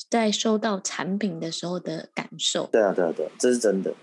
在收到产品的时候的感受。对啊，对啊，对啊，这是真的，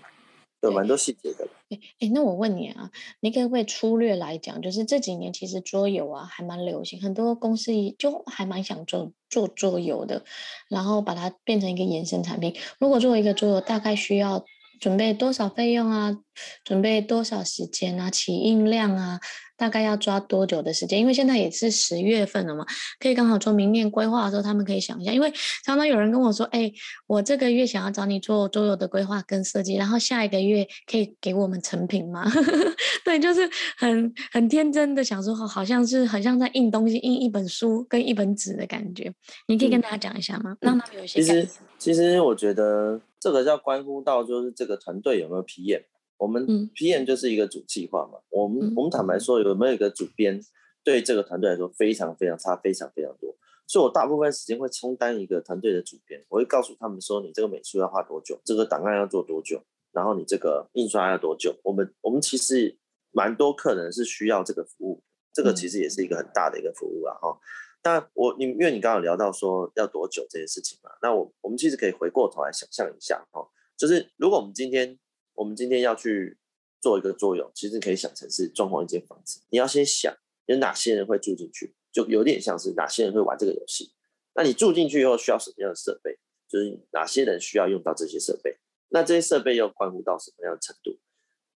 有蛮多细节的。哎哎，那我问你啊，你可不可以粗略来讲，就是这几年其实桌游啊还蛮流行，很多公司就还蛮想做做桌游的，然后把它变成一个延伸产品。如果做一个桌游，大概需要准备多少费用啊？准备多少时间啊？起印量啊？大概要抓多久的时间？因为现在也是十月份了嘛，可以刚好做明年规划的时候，他们可以想一下。因为常常有人跟我说：“哎，我这个月想要找你做周游的规划跟设计，然后下一个月可以给我们成品吗？” 对，就是很很天真的想说，好像是很像在印东西，印一本书跟一本纸的感觉。你可以跟大家讲一下吗？让他们有一些。其实，其实我觉得这个要关乎到就是这个团队有没有 PM。我们 PM 就是一个主计划嘛，嗯、我们我们坦白说，有没有一个主编，对这个团队来说非常非常差，非常非常多。所以我大部分时间会充当一个团队的主编，我会告诉他们说，你这个美术要画多久，这个档案要做多久，然后你这个印刷要多久。我们我们其实蛮多客人是需要这个服务，这个其实也是一个很大的一个服务啊哈。那我你因为你刚刚聊到说要多久这件事情嘛，那我我们其实可以回过头来想象一下哈，就是如果我们今天。我们今天要去做一个桌游，其实可以想成是装潢一间房子。你要先想有哪些人会住进去，就有点像是哪些人会玩这个游戏。那你住进去以后需要什么样的设备？就是哪些人需要用到这些设备？那这些设备又关乎到什么样的程度？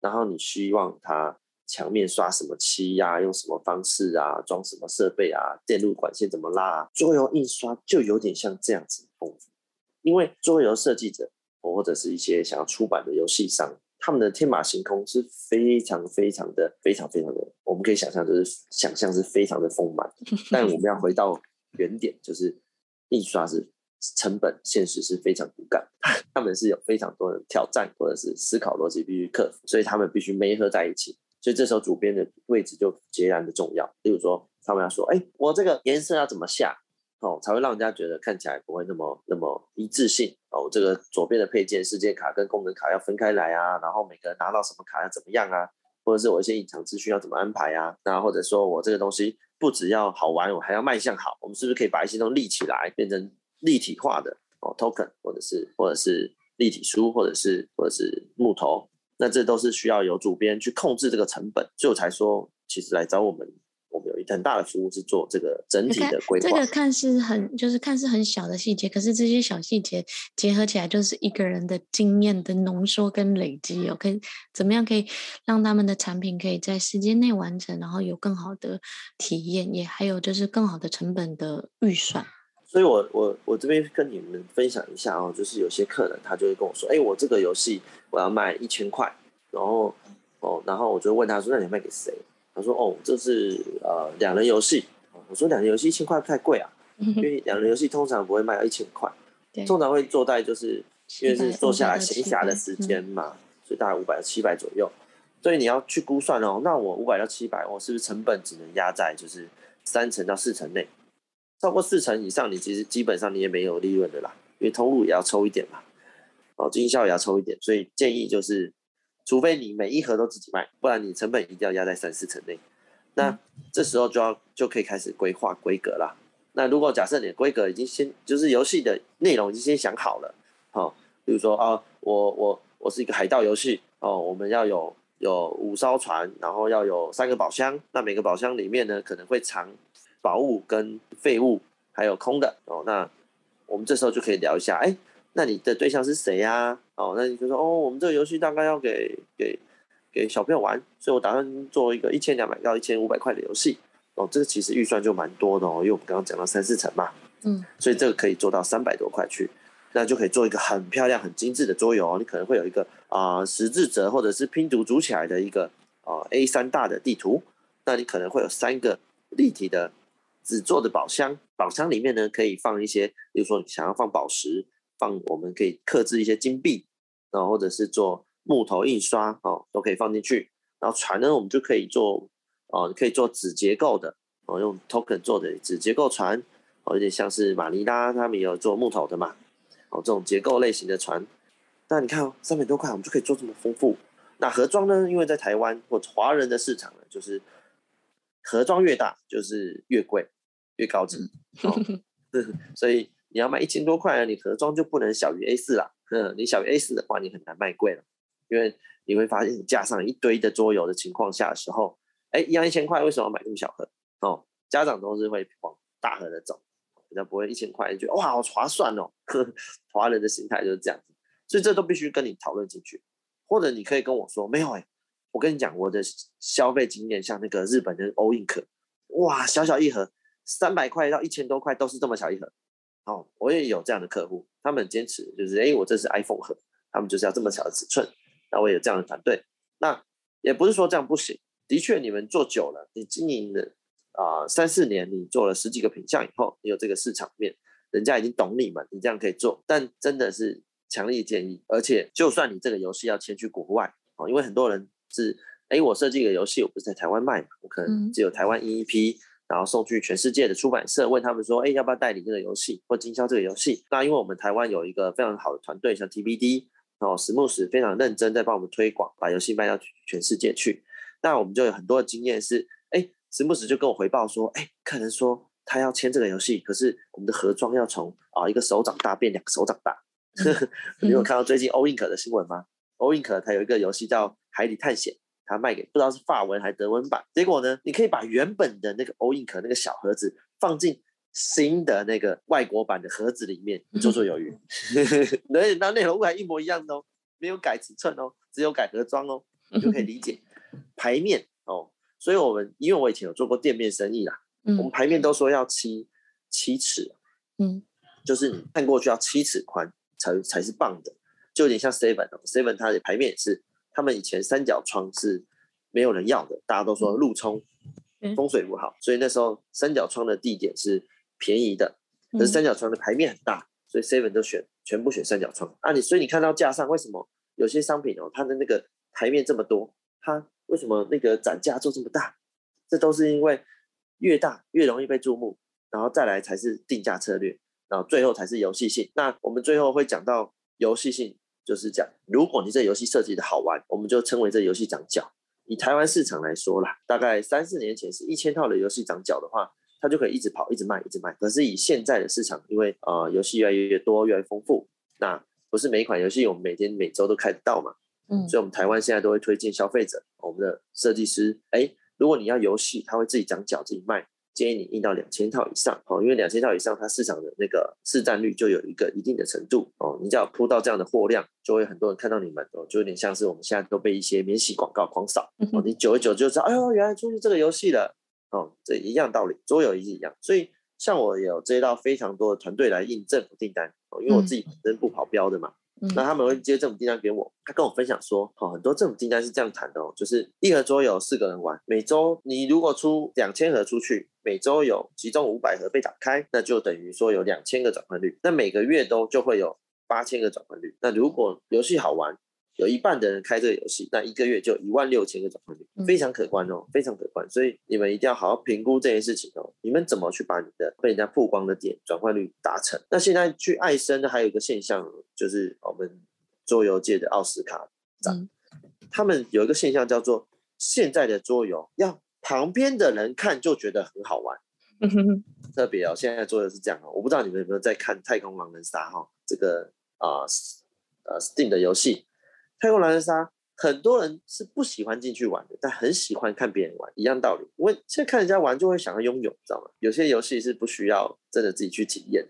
然后你希望它墙面刷什么漆呀、用什么方式啊？装什么设备啊？电路管线怎么拉啊？桌游印刷就有点像这样子丰富，因为桌游设计者。或者是一些想要出版的游戏商，他们的天马行空是非常非常的非常非常的，我们可以想象，就是想象是非常的丰满。但我们要回到原点，就是印刷是成本，现实是非常骨感，他们是有非常多的挑战，或者是思考逻辑必须克服，所以他们必须没合在一起。所以这时候主编的位置就截然的重要。例如说，他们要说：“哎，我这个颜色要怎么下？”哦，才会让人家觉得看起来不会那么那么一致性哦。这个左边的配件、事件卡跟功能卡要分开来啊，然后每个人拿到什么卡要怎么样啊？或者是我一些隐藏资讯要怎么安排啊？那或者说我这个东西不只要好玩，我还要卖相好，我们是不是可以把一些东西立起来，变成立体化的哦，token，或者是或者是立体书，或者是或者是木头？那这都是需要有主编去控制这个成本，所以我才说，其实来找我们。很大的服务是做这个整体的规划。这个看似很就是看似很小的细节，可是这些小细节结合起来，就是一个人的经验的浓缩跟累积哦。可以怎么样可以让他们的产品可以在时间内完成，然后有更好的体验，也还有就是更好的成本的预算。所以我我我这边跟你们分享一下哦，就是有些客人他就会跟我说，哎，我这个游戏我要卖一千块，然后哦，然后我就问他说，那你卖给谁？他说：“哦，这是呃两人游戏。”我说：“两人游戏一千块不太贵啊，因为两人游戏通常不会卖到一千块，通常会做在就是因为是坐下来闲暇的时间嘛，所以大概五百到七百左右。所以你要去估算哦，那我五百到七百，我是不是成本只能压在就是三成到四成内？超过四成以上，你其实基本上你也没有利润的啦，因为通路也要抽一点嘛，哦，经销也要抽一点，所以建议就是。”除非你每一盒都自己卖，不然你成本一定要压在三四成内。那这时候就要就可以开始规划规格啦。那如果假设你的规格已经先就是游戏的内容已经先想好了，好，比如说啊，我我我是一个海盗游戏哦，我们要有有五艘船，然后要有三个宝箱，那每个宝箱里面呢可能会藏宝物跟废物，还有空的哦。那我们这时候就可以聊一下，哎。那你的对象是谁呀、啊？哦，那你就说哦，我们这个游戏大概要给给给小朋友玩，所以我打算做一个一千两百到一千五百块的游戏。哦，这个其实预算就蛮多的哦，因为我们刚刚讲到三四层嘛，嗯，所以这个可以做到三百多块去，那就可以做一个很漂亮、很精致的桌游哦。你可能会有一个啊、呃、十字折或者是拼图组起来的一个啊、呃、A 三大的地图，那你可能会有三个立体的纸做的宝箱，宝箱里面呢可以放一些，比如说你想要放宝石。放我们可以刻制一些金币，然后或者是做木头印刷哦，都可以放进去。然后船呢，我们就可以做哦，可以做纸结构的哦，用 token 做的纸结构船哦，有点像是马尼拉他们也有做木头的嘛哦，这种结构类型的船。那你看哦，三百多块我们就可以做这么丰富。那盒装呢，因为在台湾或者华人的市场呢，就是盒装越大就是越贵越高级哦，所以。你要卖一千多块啊，你盒装就不能小于 A 四啦。嗯，你小于 A 四的话，你很难卖贵了，因为你会发现你架上一堆的桌游的情况下的时候，哎，一样一千块，为什么要买这么小盒？哦，家长都是会往大盒的走，比较不会一千块就觉得哇好划算哦。呵，华人的心态就是这样子，所以这都必须跟你讨论进去，或者你可以跟我说没有哎，我跟你讲我的消费经验，像那个日本的 All Ink，哇，小小一盒三百块到一千多块都是这么小一盒。哦，我也有这样的客户，他们很坚持就是，哎，我这是 iPhone 盒，他们就是要这么小的尺寸。那我也有这样的团队，那也不是说这样不行。的确，你们做久了，你经营了啊、呃、三四年，你做了十几个品项以后，你有这个市场面，人家已经懂你们，你这样可以做。但真的是强烈建议，而且就算你这个游戏要迁去国外，哦，因为很多人是，哎，我设计一个游戏，我不是在台湾卖嘛，我可能只有台湾 EEP。然后送去全世界的出版社，问他们说：“哎，要不要代理这个游戏或经销这个游戏？”那因为我们台湾有一个非常好的团队，像 TBD，然后 Smooth 非常认真在帮我们推广，把游戏卖到全世界去。那我们就有很多的经验是，哎，Smooth 就跟我回报说：“哎，客人说他要签这个游戏，可是我们的盒装要从啊一个手掌大变两个手掌大。嗯” 你有看到最近 All Ink 的新闻吗？All Ink 它有一个游戏叫《海底探险》。他卖给不知道是法文还是德文版，结果呢，你可以把原本的那个 All Ink 那个小盒子放进新的那个外国版的盒子里面，绰绰有余。而且那内容物还一模一样的哦，没有改尺寸哦，只有改盒装哦，你就可以理解牌面哦。所以我们因为我以前有做过店面生意啦，我们牌面都说要七七尺，嗯，就是你看过去要七尺宽才才是棒的，就有点像 Seven 哦，Seven 它的牌面也是。他们以前三角窗是没有人要的，大家都说路冲，风水不好，所以那时候三角窗的地点是便宜的，可是三角窗的牌面很大，所以 Seven 都选全部选三角窗啊。你所以你看到架上为什么有些商品哦，它的那个牌面这么多，它为什么那个展架做这么大？这都是因为越大越容易被注目，然后再来才是定价策略，然后最后才是游戏性。那我们最后会讲到游戏性。就是讲，如果你这游戏设计的好玩，我们就称为这游戏长脚；以台湾市场来说啦，大概三四年前是一千套的游戏长脚的话，它就可以一直跑，一直卖，一直卖。可是以现在的市场，因为呃游戏越来越多，越来越丰富，那不是每一款游戏我们每天每周都看得到嘛？嗯，所以我们台湾现在都会推荐消费者，我们的设计师，哎，如果你要游戏，他会自己长脚自己卖。建议你印到两千套以上哦，因为两千套以上，它市场的那个市占率就有一个一定的程度哦。你只要铺到这样的货量，就会很多人看到你们哦，就有点像是我们现在都被一些免洗广告狂扫哦。你久而久之就知道，哎呦，原来出去这个游戏了哦，这一样道理，桌游也是一样。所以像我有接到非常多的团队来印政府订单哦，因为我自己本身不跑标的嘛。那他们会接政府订单给我，他跟我分享说，哦，很多政府订单是这样谈的哦，就是一盒桌游四个人玩，每周你如果出两千盒出去，每周有其中五百盒被打开，那就等于说有两千个转换率，那每个月都就会有八千个转换率。那如果游戏好玩，有一半的人开这个游戏，那一个月就一万六千个转换率，非常可观哦，非常可观。所以你们一定要好好评估这件事情哦。你们怎么去把你的被人家曝光的点转换率达成？那现在去艾森呢，还有一个现象，就是我们桌游界的奥斯卡展，他们有一个现象叫做现在的桌游要旁边的人看就觉得很好玩，特别哦，现在桌游是这样哦。我不知道你们有没有在看《太空狼人杀》哈，这个啊呃，呃 Steam 的游戏。太空狼人杀，很多人是不喜欢进去玩的，但很喜欢看别人玩，一样道理。因为现在看人家玩，就会想要拥有，知道吗？有些游戏是不需要真的自己去体验。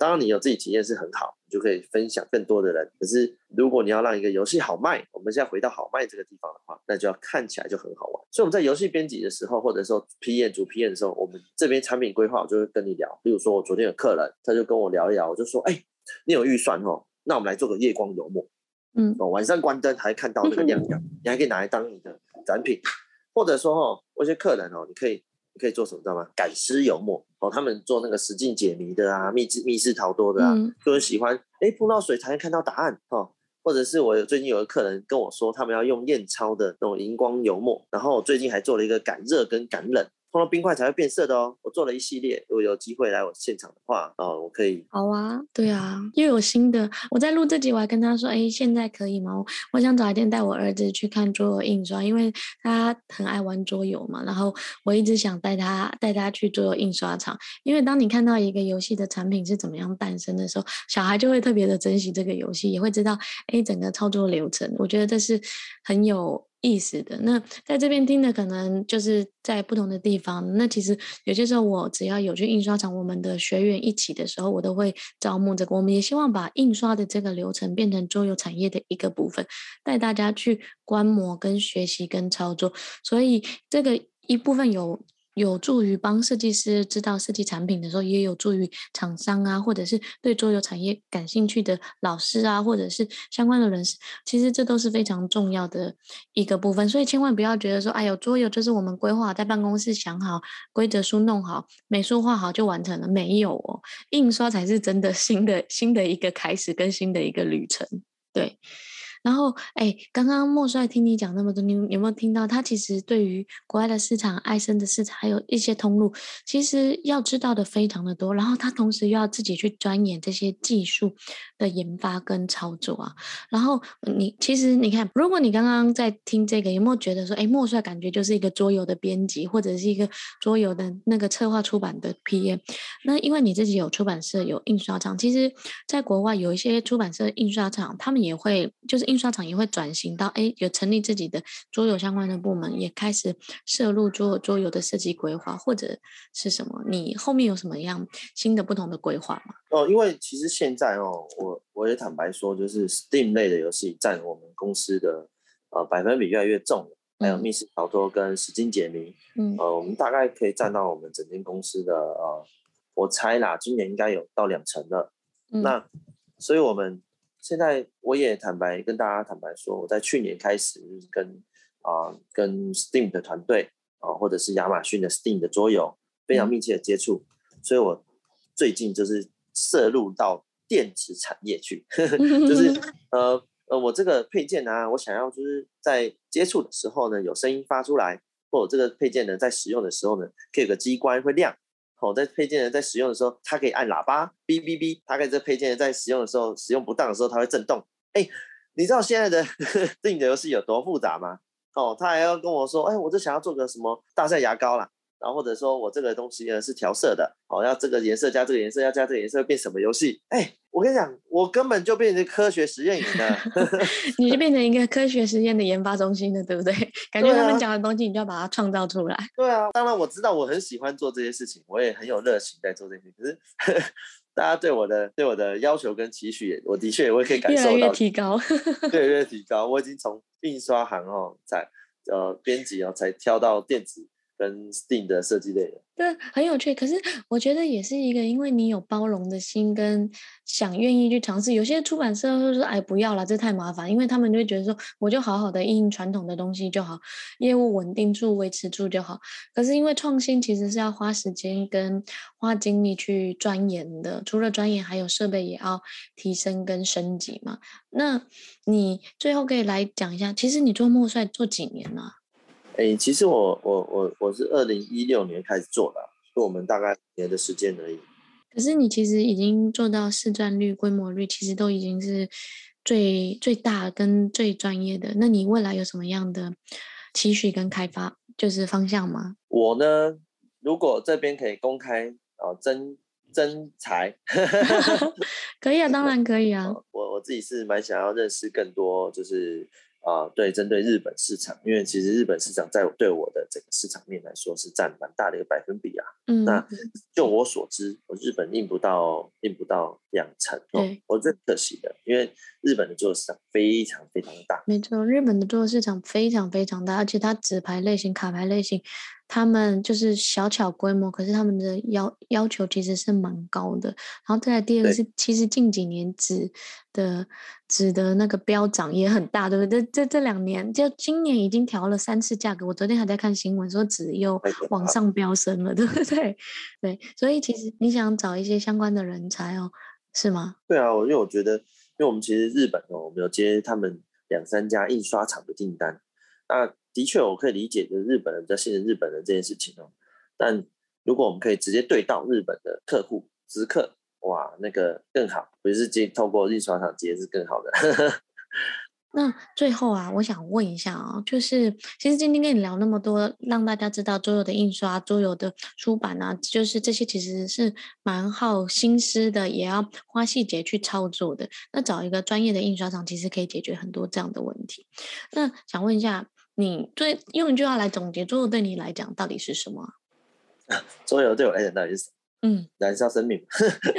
当然你有自己体验是很好，你就可以分享更多的人。可是如果你要让一个游戏好卖，我们现在回到好卖这个地方的话，那就要看起来就很好玩。所以我们在游戏编辑的时候，或者说 PM 组 PM 的时候，我们这边产品规划，我就会跟你聊。比如说我昨天有客人，他就跟我聊一聊，我就说，哎，你有预算哦，那我们来做个夜光油墨。嗯，哦，晚上关灯还看到那个亮亮，你还可以拿来当你的展品，或者说哦，我一些客人哦，你可以你可以做什么知道吗？赶尸油墨哦，他们做那个实境解谜的啊，密室密室逃脱的啊，就很喜欢。哎，碰到水才能看到答案哦，或者是我最近有个客人跟我说，他们要用验钞的那种荧光油墨，然后我最近还做了一个赶热跟赶冷。碰到冰块才会变色的哦。我做了一系列，如果有机会来我现场的话，哦，我可以。好啊，对啊，又有新的。我在录这集，我还跟他说，哎，现在可以吗？我想早一天带我儿子去看桌游印刷，因为他很爱玩桌游嘛。然后我一直想带他带他去桌游印刷厂，因为当你看到一个游戏的产品是怎么样诞生的时候，小孩就会特别的珍惜这个游戏，也会知道，哎，整个操作流程。我觉得这是很有。意思的。那在这边听的可能就是在不同的地方。那其实有些时候我只要有去印刷厂，我们的学员一起的时候，我都会招募这个。我们也希望把印刷的这个流程变成桌游产业的一个部分，带大家去观摩、跟学习、跟操作。所以这个一部分有。有助于帮设计师知道设计产品的时候，也有助于厂商啊，或者是对桌游产业感兴趣的老师啊，或者是相关的人士，其实这都是非常重要的一个部分。所以千万不要觉得说，哎呦，桌游就是我们规划在办公室想好规则书弄好，美术画好就完成了，没有哦，印刷才是真的新的新的一个开始跟新的一个旅程，对。然后，哎，刚刚莫帅听你讲那么多，你有没有听到他其实对于国外的市场、艾森的市场，还有一些通路，其实要知道的非常的多。然后他同时又要自己去钻研这些技术的研发跟操作啊。然后你其实你看，如果你刚刚在听这个，有没有觉得说，哎，莫帅感觉就是一个桌游的编辑，或者是一个桌游的那个策划出版的 PM？那因为你自己有出版社、有印刷厂，其实在国外有一些出版社、印刷厂，他们也会就是印。印刷厂也会转型到，哎，有成立自己的桌游相关的部门，也开始涉入桌桌游的设计规划，或者是什么？你后面有什么样新的不同的规划吗？哦，因为其实现在哦，我我也坦白说，就是 Steam 类的游戏占我们公司的呃百分比越来越重，还有密室逃脱跟实境解谜，嗯，呃，我们大概可以占到我们整间公司的呃，我猜啦，今年应该有到两成了。嗯、那所以我们。现在我也坦白跟大家坦白说，我在去年开始就是跟啊、呃、跟 Steam 的团队啊，或者是亚马逊的 Steam 的桌游非常密切的接触，嗯、所以我最近就是涉入到电子产业去，就是 呃呃我这个配件呢、啊，我想要就是在接触的时候呢有声音发出来，或者这个配件呢在使用的时候呢，可以有个机关会亮。哦，在配件人在使用的时候，它可以按喇叭，哔哔哔。它可以这配件人在使用的时候，使用不当的时候，它会震动。哎，你知道现在的 电影的游戏有多复杂吗？哦，他还要跟我说，哎，我就想要做个什么大赛牙膏啦。然后或者说我这个东西呢是调色的，哦，要这个颜色加这个颜色，要加这个颜色变什么游戏？哎，我跟你讲，我根本就变成科学实验营了，你就变成一个科学实验的研发中心了，对不对？感觉他们讲的东西，你就要把它创造出来。对啊，当然我知道我很喜欢做这些事情，我也很有热情在做这些。可是 大家对我的对我的要求跟期许，我的确也会可以感受到越来越提高，对，越提高。我已经从印刷行哦，在呃编辑哦，才跳到电子。跟 Steam 的设计类的，对，很有趣。可是我觉得也是一个，因为你有包容的心，跟想愿意去尝试。有些出版社会说：“哎，不要了，这太麻烦。”因为他们就会觉得说：“我就好好的印传统的东西就好，业务稳定住、维持住就好。”可是因为创新其实是要花时间跟花精力去钻研的，除了钻研，还有设备也要提升跟升级嘛。那你最后可以来讲一下，其实你做墨帅做几年了？哎、欸，其实我我我我是二零一六年开始做的，就我们大概一年的时间而已。可是你其实已经做到市占率、规模率，其实都已经是最最大跟最专业的。那你未来有什么样的期许跟开发，就是方向吗？我呢，如果这边可以公开哦，真真才，可以啊，当然可以啊。我我自己是蛮想要认识更多，就是。啊、呃，对，针对日本市场，因为其实日本市场在对我的整个市场面来说是占蛮大的一个百分比啊。嗯，那就我所知，我日本印不到印不到两成哦，我这可惜的，因为日本的作者市场非常非常的大。没错，日本的作者市场非常非常大，而且它纸牌类型、卡牌类型。他们就是小巧规模，可是他们的要要求其实是蛮高的。然后再来第二个是，其实近几年纸的纸的那个飙涨也很大，对不对？这这这两年，就今年已经调了三次价格。我昨天还在看新闻说纸又往上飙升了，对不对？对，所以其实你想找一些相关的人才哦，是吗？对啊，我因为我觉得，因为我们其实日本哦，我们有接他们两三家印刷厂的订单，那。的确，我可以理解，就是日本人比较信任日本人这件事情哦。但如果我们可以直接对到日本的客户直客，哇，那个更好，不是接透过印刷厂接是更好的。那最后啊，我想问一下啊，就是其实今天跟你聊那么多，让大家知道桌游的印刷、桌游的出版啊，就是这些其实是蛮耗心思的，也要花细节去操作的。那找一个专业的印刷厂，其实可以解决很多这样的问题。那想问一下。你最用一句话来总结桌游对你来讲到底是什么？桌游对我来讲到底是什么？嗯，燃烧生命。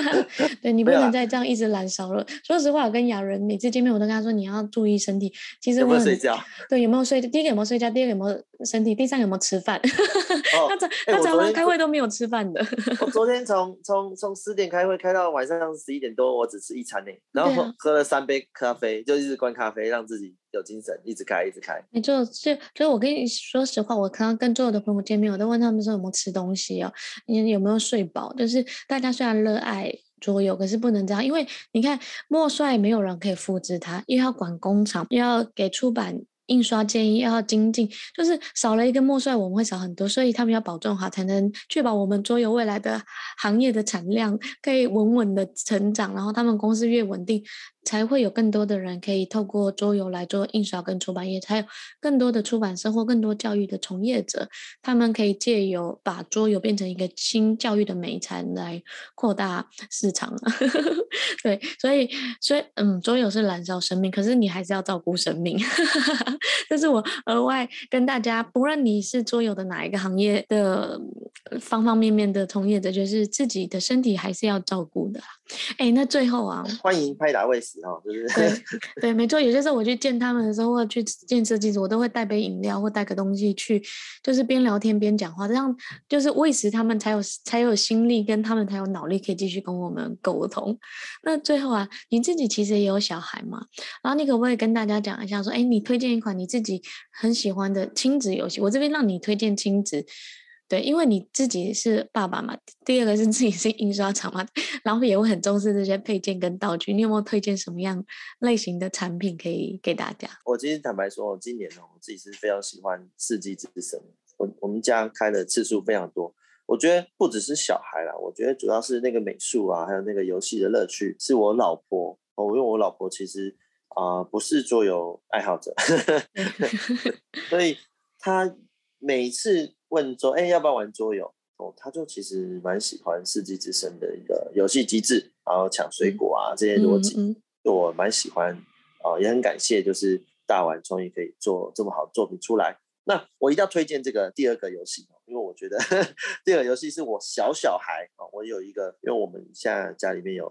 对，你不能再这样一直燃烧了。说实话，我跟亚伦每次见面，我都跟他说你要注意身体。其实我有没有睡觉？对，有没有睡？第一个有没有睡觉？第二个有没有身体？第三个有没有吃饭？哦、他早、欸、他早上开会都没有吃饭的。我昨天从从从十点开会开到晚上十一点多，我只吃一餐呢，然后喝了三杯咖啡，就一直灌咖啡，让自己有精神，一直开一直开。没错，所以所以我跟你说实话，我刚刚跟所有的朋友见面，我都问他们说有没有吃东西哦，你有没有睡饱？就是大家虽然热爱桌游，可是不能这样，因为你看莫帅没有人可以复制它，又要管工厂，又要给出版。印刷建议又要精进，就是少了一个莫帅，我们会少很多，所以他们要保证好，才能确保我们桌游未来的行业的产量可以稳稳的成长，然后他们公司越稳定。才会有更多的人可以透过桌游来做印刷跟出版业，才有更多的出版社或更多教育的从业者，他们可以借由把桌游变成一个新教育的美产来扩大市场。对，所以所以嗯，桌游是燃烧生命，可是你还是要照顾生命。这是我额外跟大家，不论你是桌游的哪一个行业的方方面面的从业者，就是自己的身体还是要照顾的。哎，那最后啊，欢迎拍打喂食哦，就是对 对，没错。有些时候我去见他们的时候，或去见设计师，我都会带杯饮料或带个东西去，就是边聊天边讲话，这样就是喂食他们才有才有心力，跟他们才有脑力可以继续跟我们沟通。那最后啊，你自己其实也有小孩嘛，然后你可不可以跟大家讲一下，说，哎，你推荐一款你自己很喜欢的亲子游戏？我这边让你推荐亲子。对，因为你自己是爸爸嘛，第二个是自己是印刷厂嘛，然后也会很重视这些配件跟道具。你有没有推荐什么样类型的产品可以给大家？我其实坦白说，我今年哦，我自己是非常喜欢《四季之神》，我我们家开的次数非常多。我觉得不只是小孩啦，我觉得主要是那个美术啊，还有那个游戏的乐趣，是我老婆哦，因为我老婆其实啊、呃，不是桌游爱好者，所以她每次问说，哎，要不要玩桌游？哦，他就其实蛮喜欢《世纪之声》的一个游戏机制，然后抢水果啊、嗯、这些逻辑，就、我蛮喜欢啊、呃，也很感谢，就是大玩终于可以做这么好的作品出来。那我一定要推荐这个第二个游戏，因为我觉得 第二个游戏是我小小孩啊，我有一个，因为我们现在家里面有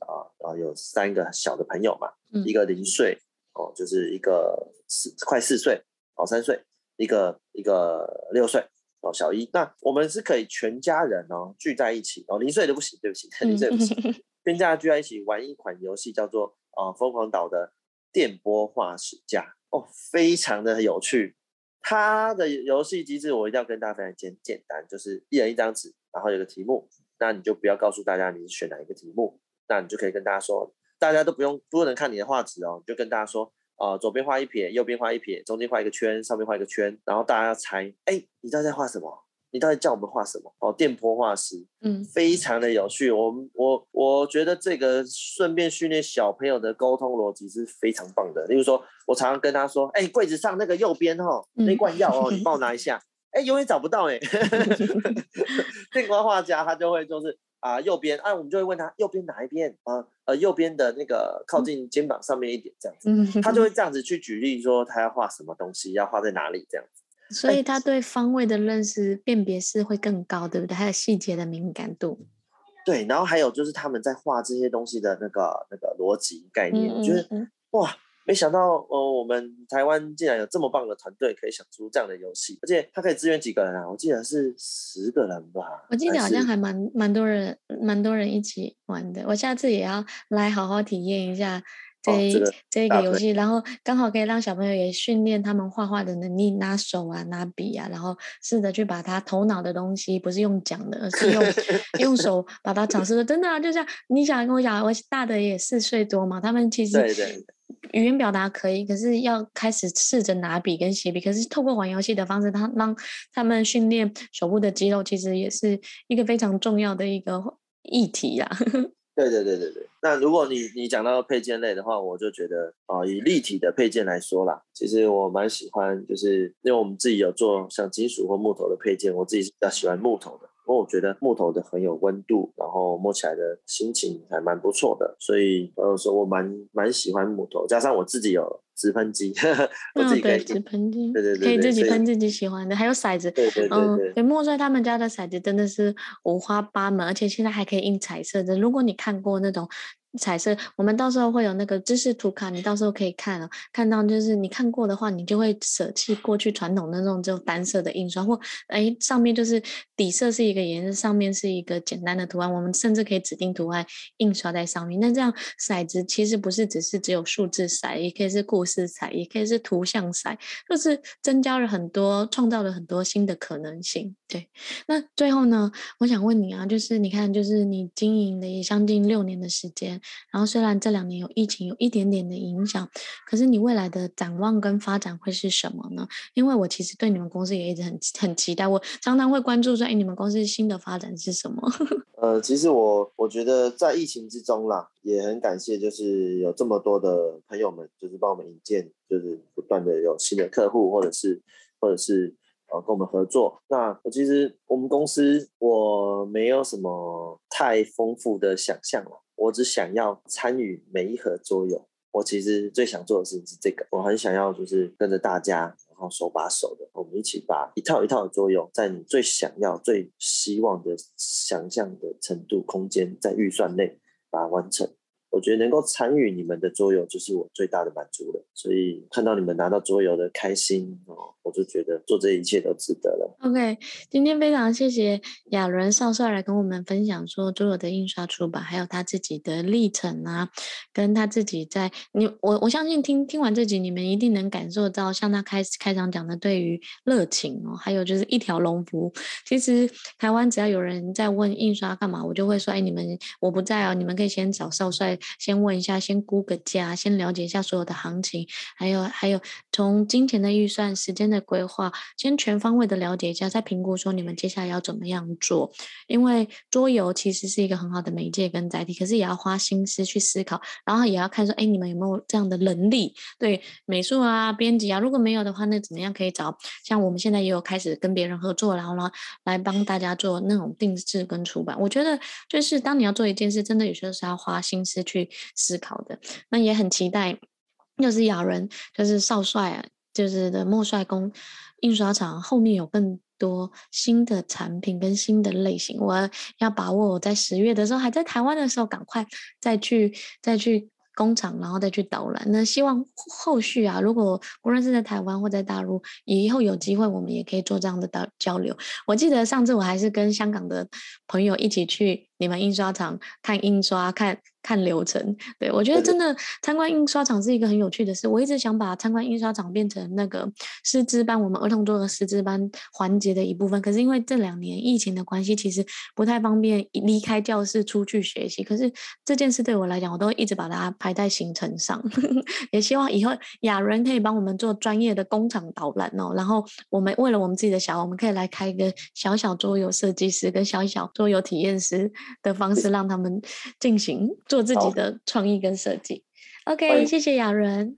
啊啊有三个小的朋友嘛，嗯、一个零岁哦，就是一个四快四岁哦三岁，一个一个六岁哦小一，那我们是可以全家人哦聚在一起。哦，零岁都不行，对不起，零岁不行，全家聚在一起玩一款游戏叫做啊疯狂岛的电波化石家哦，非常的有趣。它的游戏机制我一定要跟大家分享简简单，就是一人一张纸，然后有个题目，那你就不要告诉大家你是选哪一个题目，那你就可以跟大家说，大家都不用不能看你的画纸哦，你就跟大家说，呃，左边画一撇，右边画一撇，中间画一个圈，上面画一个圈，然后大家要猜，哎，你到底在画什么？你到底叫我们画什么？哦，电波画师，嗯，非常的有趣。我我我觉得这个顺便训练小朋友的沟通逻辑是非常棒的。例如说，我常常跟他说，哎，柜子上那个右边哦，那罐药哦，你帮我 拿一下。哎，永远找不到哎。电波画家他就会就是啊，右边啊，我们就会问他右边哪一边啊？呃，右边的那个靠近肩膀上面一点这样子，他就会这样子去举例说他要画什么东西，要画在哪里这样子。所以他对方位的认识辨别是会更高，对不对？还有细节的敏感度。对，然后还有就是他们在画这些东西的那个那个逻辑概念，我觉得哇，没想到呃，我们台湾竟然有这么棒的团队可以想出这样的游戏，而且他可以支援几个人啊？我记得是十个人吧。我记得好像还蛮蛮多人，蛮多人一起玩的。我下次也要来好好体验一下。这、哦这个、这个游戏，然后刚好可以让小朋友也训练他们画画的能力，拿手啊，拿笔啊，然后试着去把他头脑的东西，不是用讲的，而是用 用手把它尝试的。真的啊，就像你想跟我讲，我大的也四岁多嘛，他们其实语言表达可以，可是要开始试着拿笔跟写笔。可是透过玩游戏的方式，他让他们训练手部的肌肉，其实也是一个非常重要的一个议题呀。对对对对对，那如果你你讲到配件类的话，我就觉得啊、以立体的配件来说啦，其实我蛮喜欢，就是因为我们自己有做像金属或木头的配件，我自己是比较喜欢木头的，因为我觉得木头的很有温度，然后摸起来的心情还蛮不错的，所以呃，说我蛮蛮喜欢木头，加上我自己有。直喷机，我自己可以直喷机，对对对，可以自己喷自己喜欢的，还有骰子，对对对，嗯，对，莫帅他们家的骰子真的是五花八门，而且现在还可以印彩色的。如果你看过那种。彩色，我们到时候会有那个知识图卡，你到时候可以看哦。看到就是你看过的话，你就会舍弃过去传统的那种只有单色的印刷，或哎上面就是底色是一个颜色，上面是一个简单的图案。我们甚至可以指定图案印刷在上面。那这样骰子其实不是只是只有数字骰，也可以是故事色彩，也可以是图像骰，就是增加了很多，创造了很多新的可能性。对，那最后呢，我想问你啊，就是你看，就是你经营了也将近六年的时间。然后虽然这两年有疫情，有一点点的影响，可是你未来的展望跟发展会是什么呢？因为我其实对你们公司也一直很很期待，我常常会关注说，哎，你们公司新的发展是什么？呃，其实我我觉得在疫情之中啦，也很感谢，就是有这么多的朋友们，就是帮我们引荐，就是不断的有新的客户，或者是或者是呃跟我们合作。那我其实我们公司我没有什么太丰富的想象了。我只想要参与每一盒桌游。我其实最想做的事情是这个。我很想要就是跟着大家，然后手把手的，我们一起把一套一套的桌游，在你最想要、最希望的想象的程度、空间，在预算内把它完成。我觉得能够参与你们的桌游，就是我最大的满足了。所以看到你们拿到桌游的开心哦，我就觉得做这一切都值得了。OK，今天非常谢谢亚伦少帅来跟我们分享说桌游的印刷出版，还有他自己的历程啊，跟他自己在你我我相信听听完这集，你们一定能感受到像他开始开场讲的对于热情哦，还有就是一条龙服务。其实台湾只要有人在问印刷干嘛，我就会说，哎，你们我不在哦，你们可以先找少帅。先问一下，先估个价，先了解一下所有的行情，还有还有从金钱的预算、时间的规划，先全方位的了解一下，再评估说你们接下来要怎么样做。因为桌游其实是一个很好的媒介跟载体，可是也要花心思去思考，然后也要看说，哎，你们有没有这样的能力？对，美术啊、编辑啊，如果没有的话，那怎么样可以找？像我们现在也有开始跟别人合作，然后呢，来帮大家做那种定制跟出版。我觉得就是当你要做一件事，真的有些时候是要花心思去去思考的。那也很期待，就是亚伦，就是少帅啊，就是的墨帅宫印刷厂后面有更多新的产品跟新的类型。我要把握我在十月的时候还在台湾的时候，赶快再去再去。工厂，然后再去导览。那希望后续啊，如果无论是在台湾或在大陆，以后有机会，我们也可以做这样的导交流。我记得上次我还是跟香港的朋友一起去你们印刷厂看印刷，看。看流程，对，我觉得真的参观印刷厂是一个很有趣的事。我一直想把参观印刷厂变成那个师资班，我们儿童桌的师资班环节的一部分。可是因为这两年疫情的关系，其实不太方便离开教室出去学习。可是这件事对我来讲，我都一直把它排在行程上。也希望以后雅人可以帮我们做专业的工厂导览哦。然后我们为了我们自己的小孩，我们可以来开一个小小桌游设计师跟小小桌游体验师的方式，让他们进行。做自己的创意跟设计，OK，谢谢雅伦。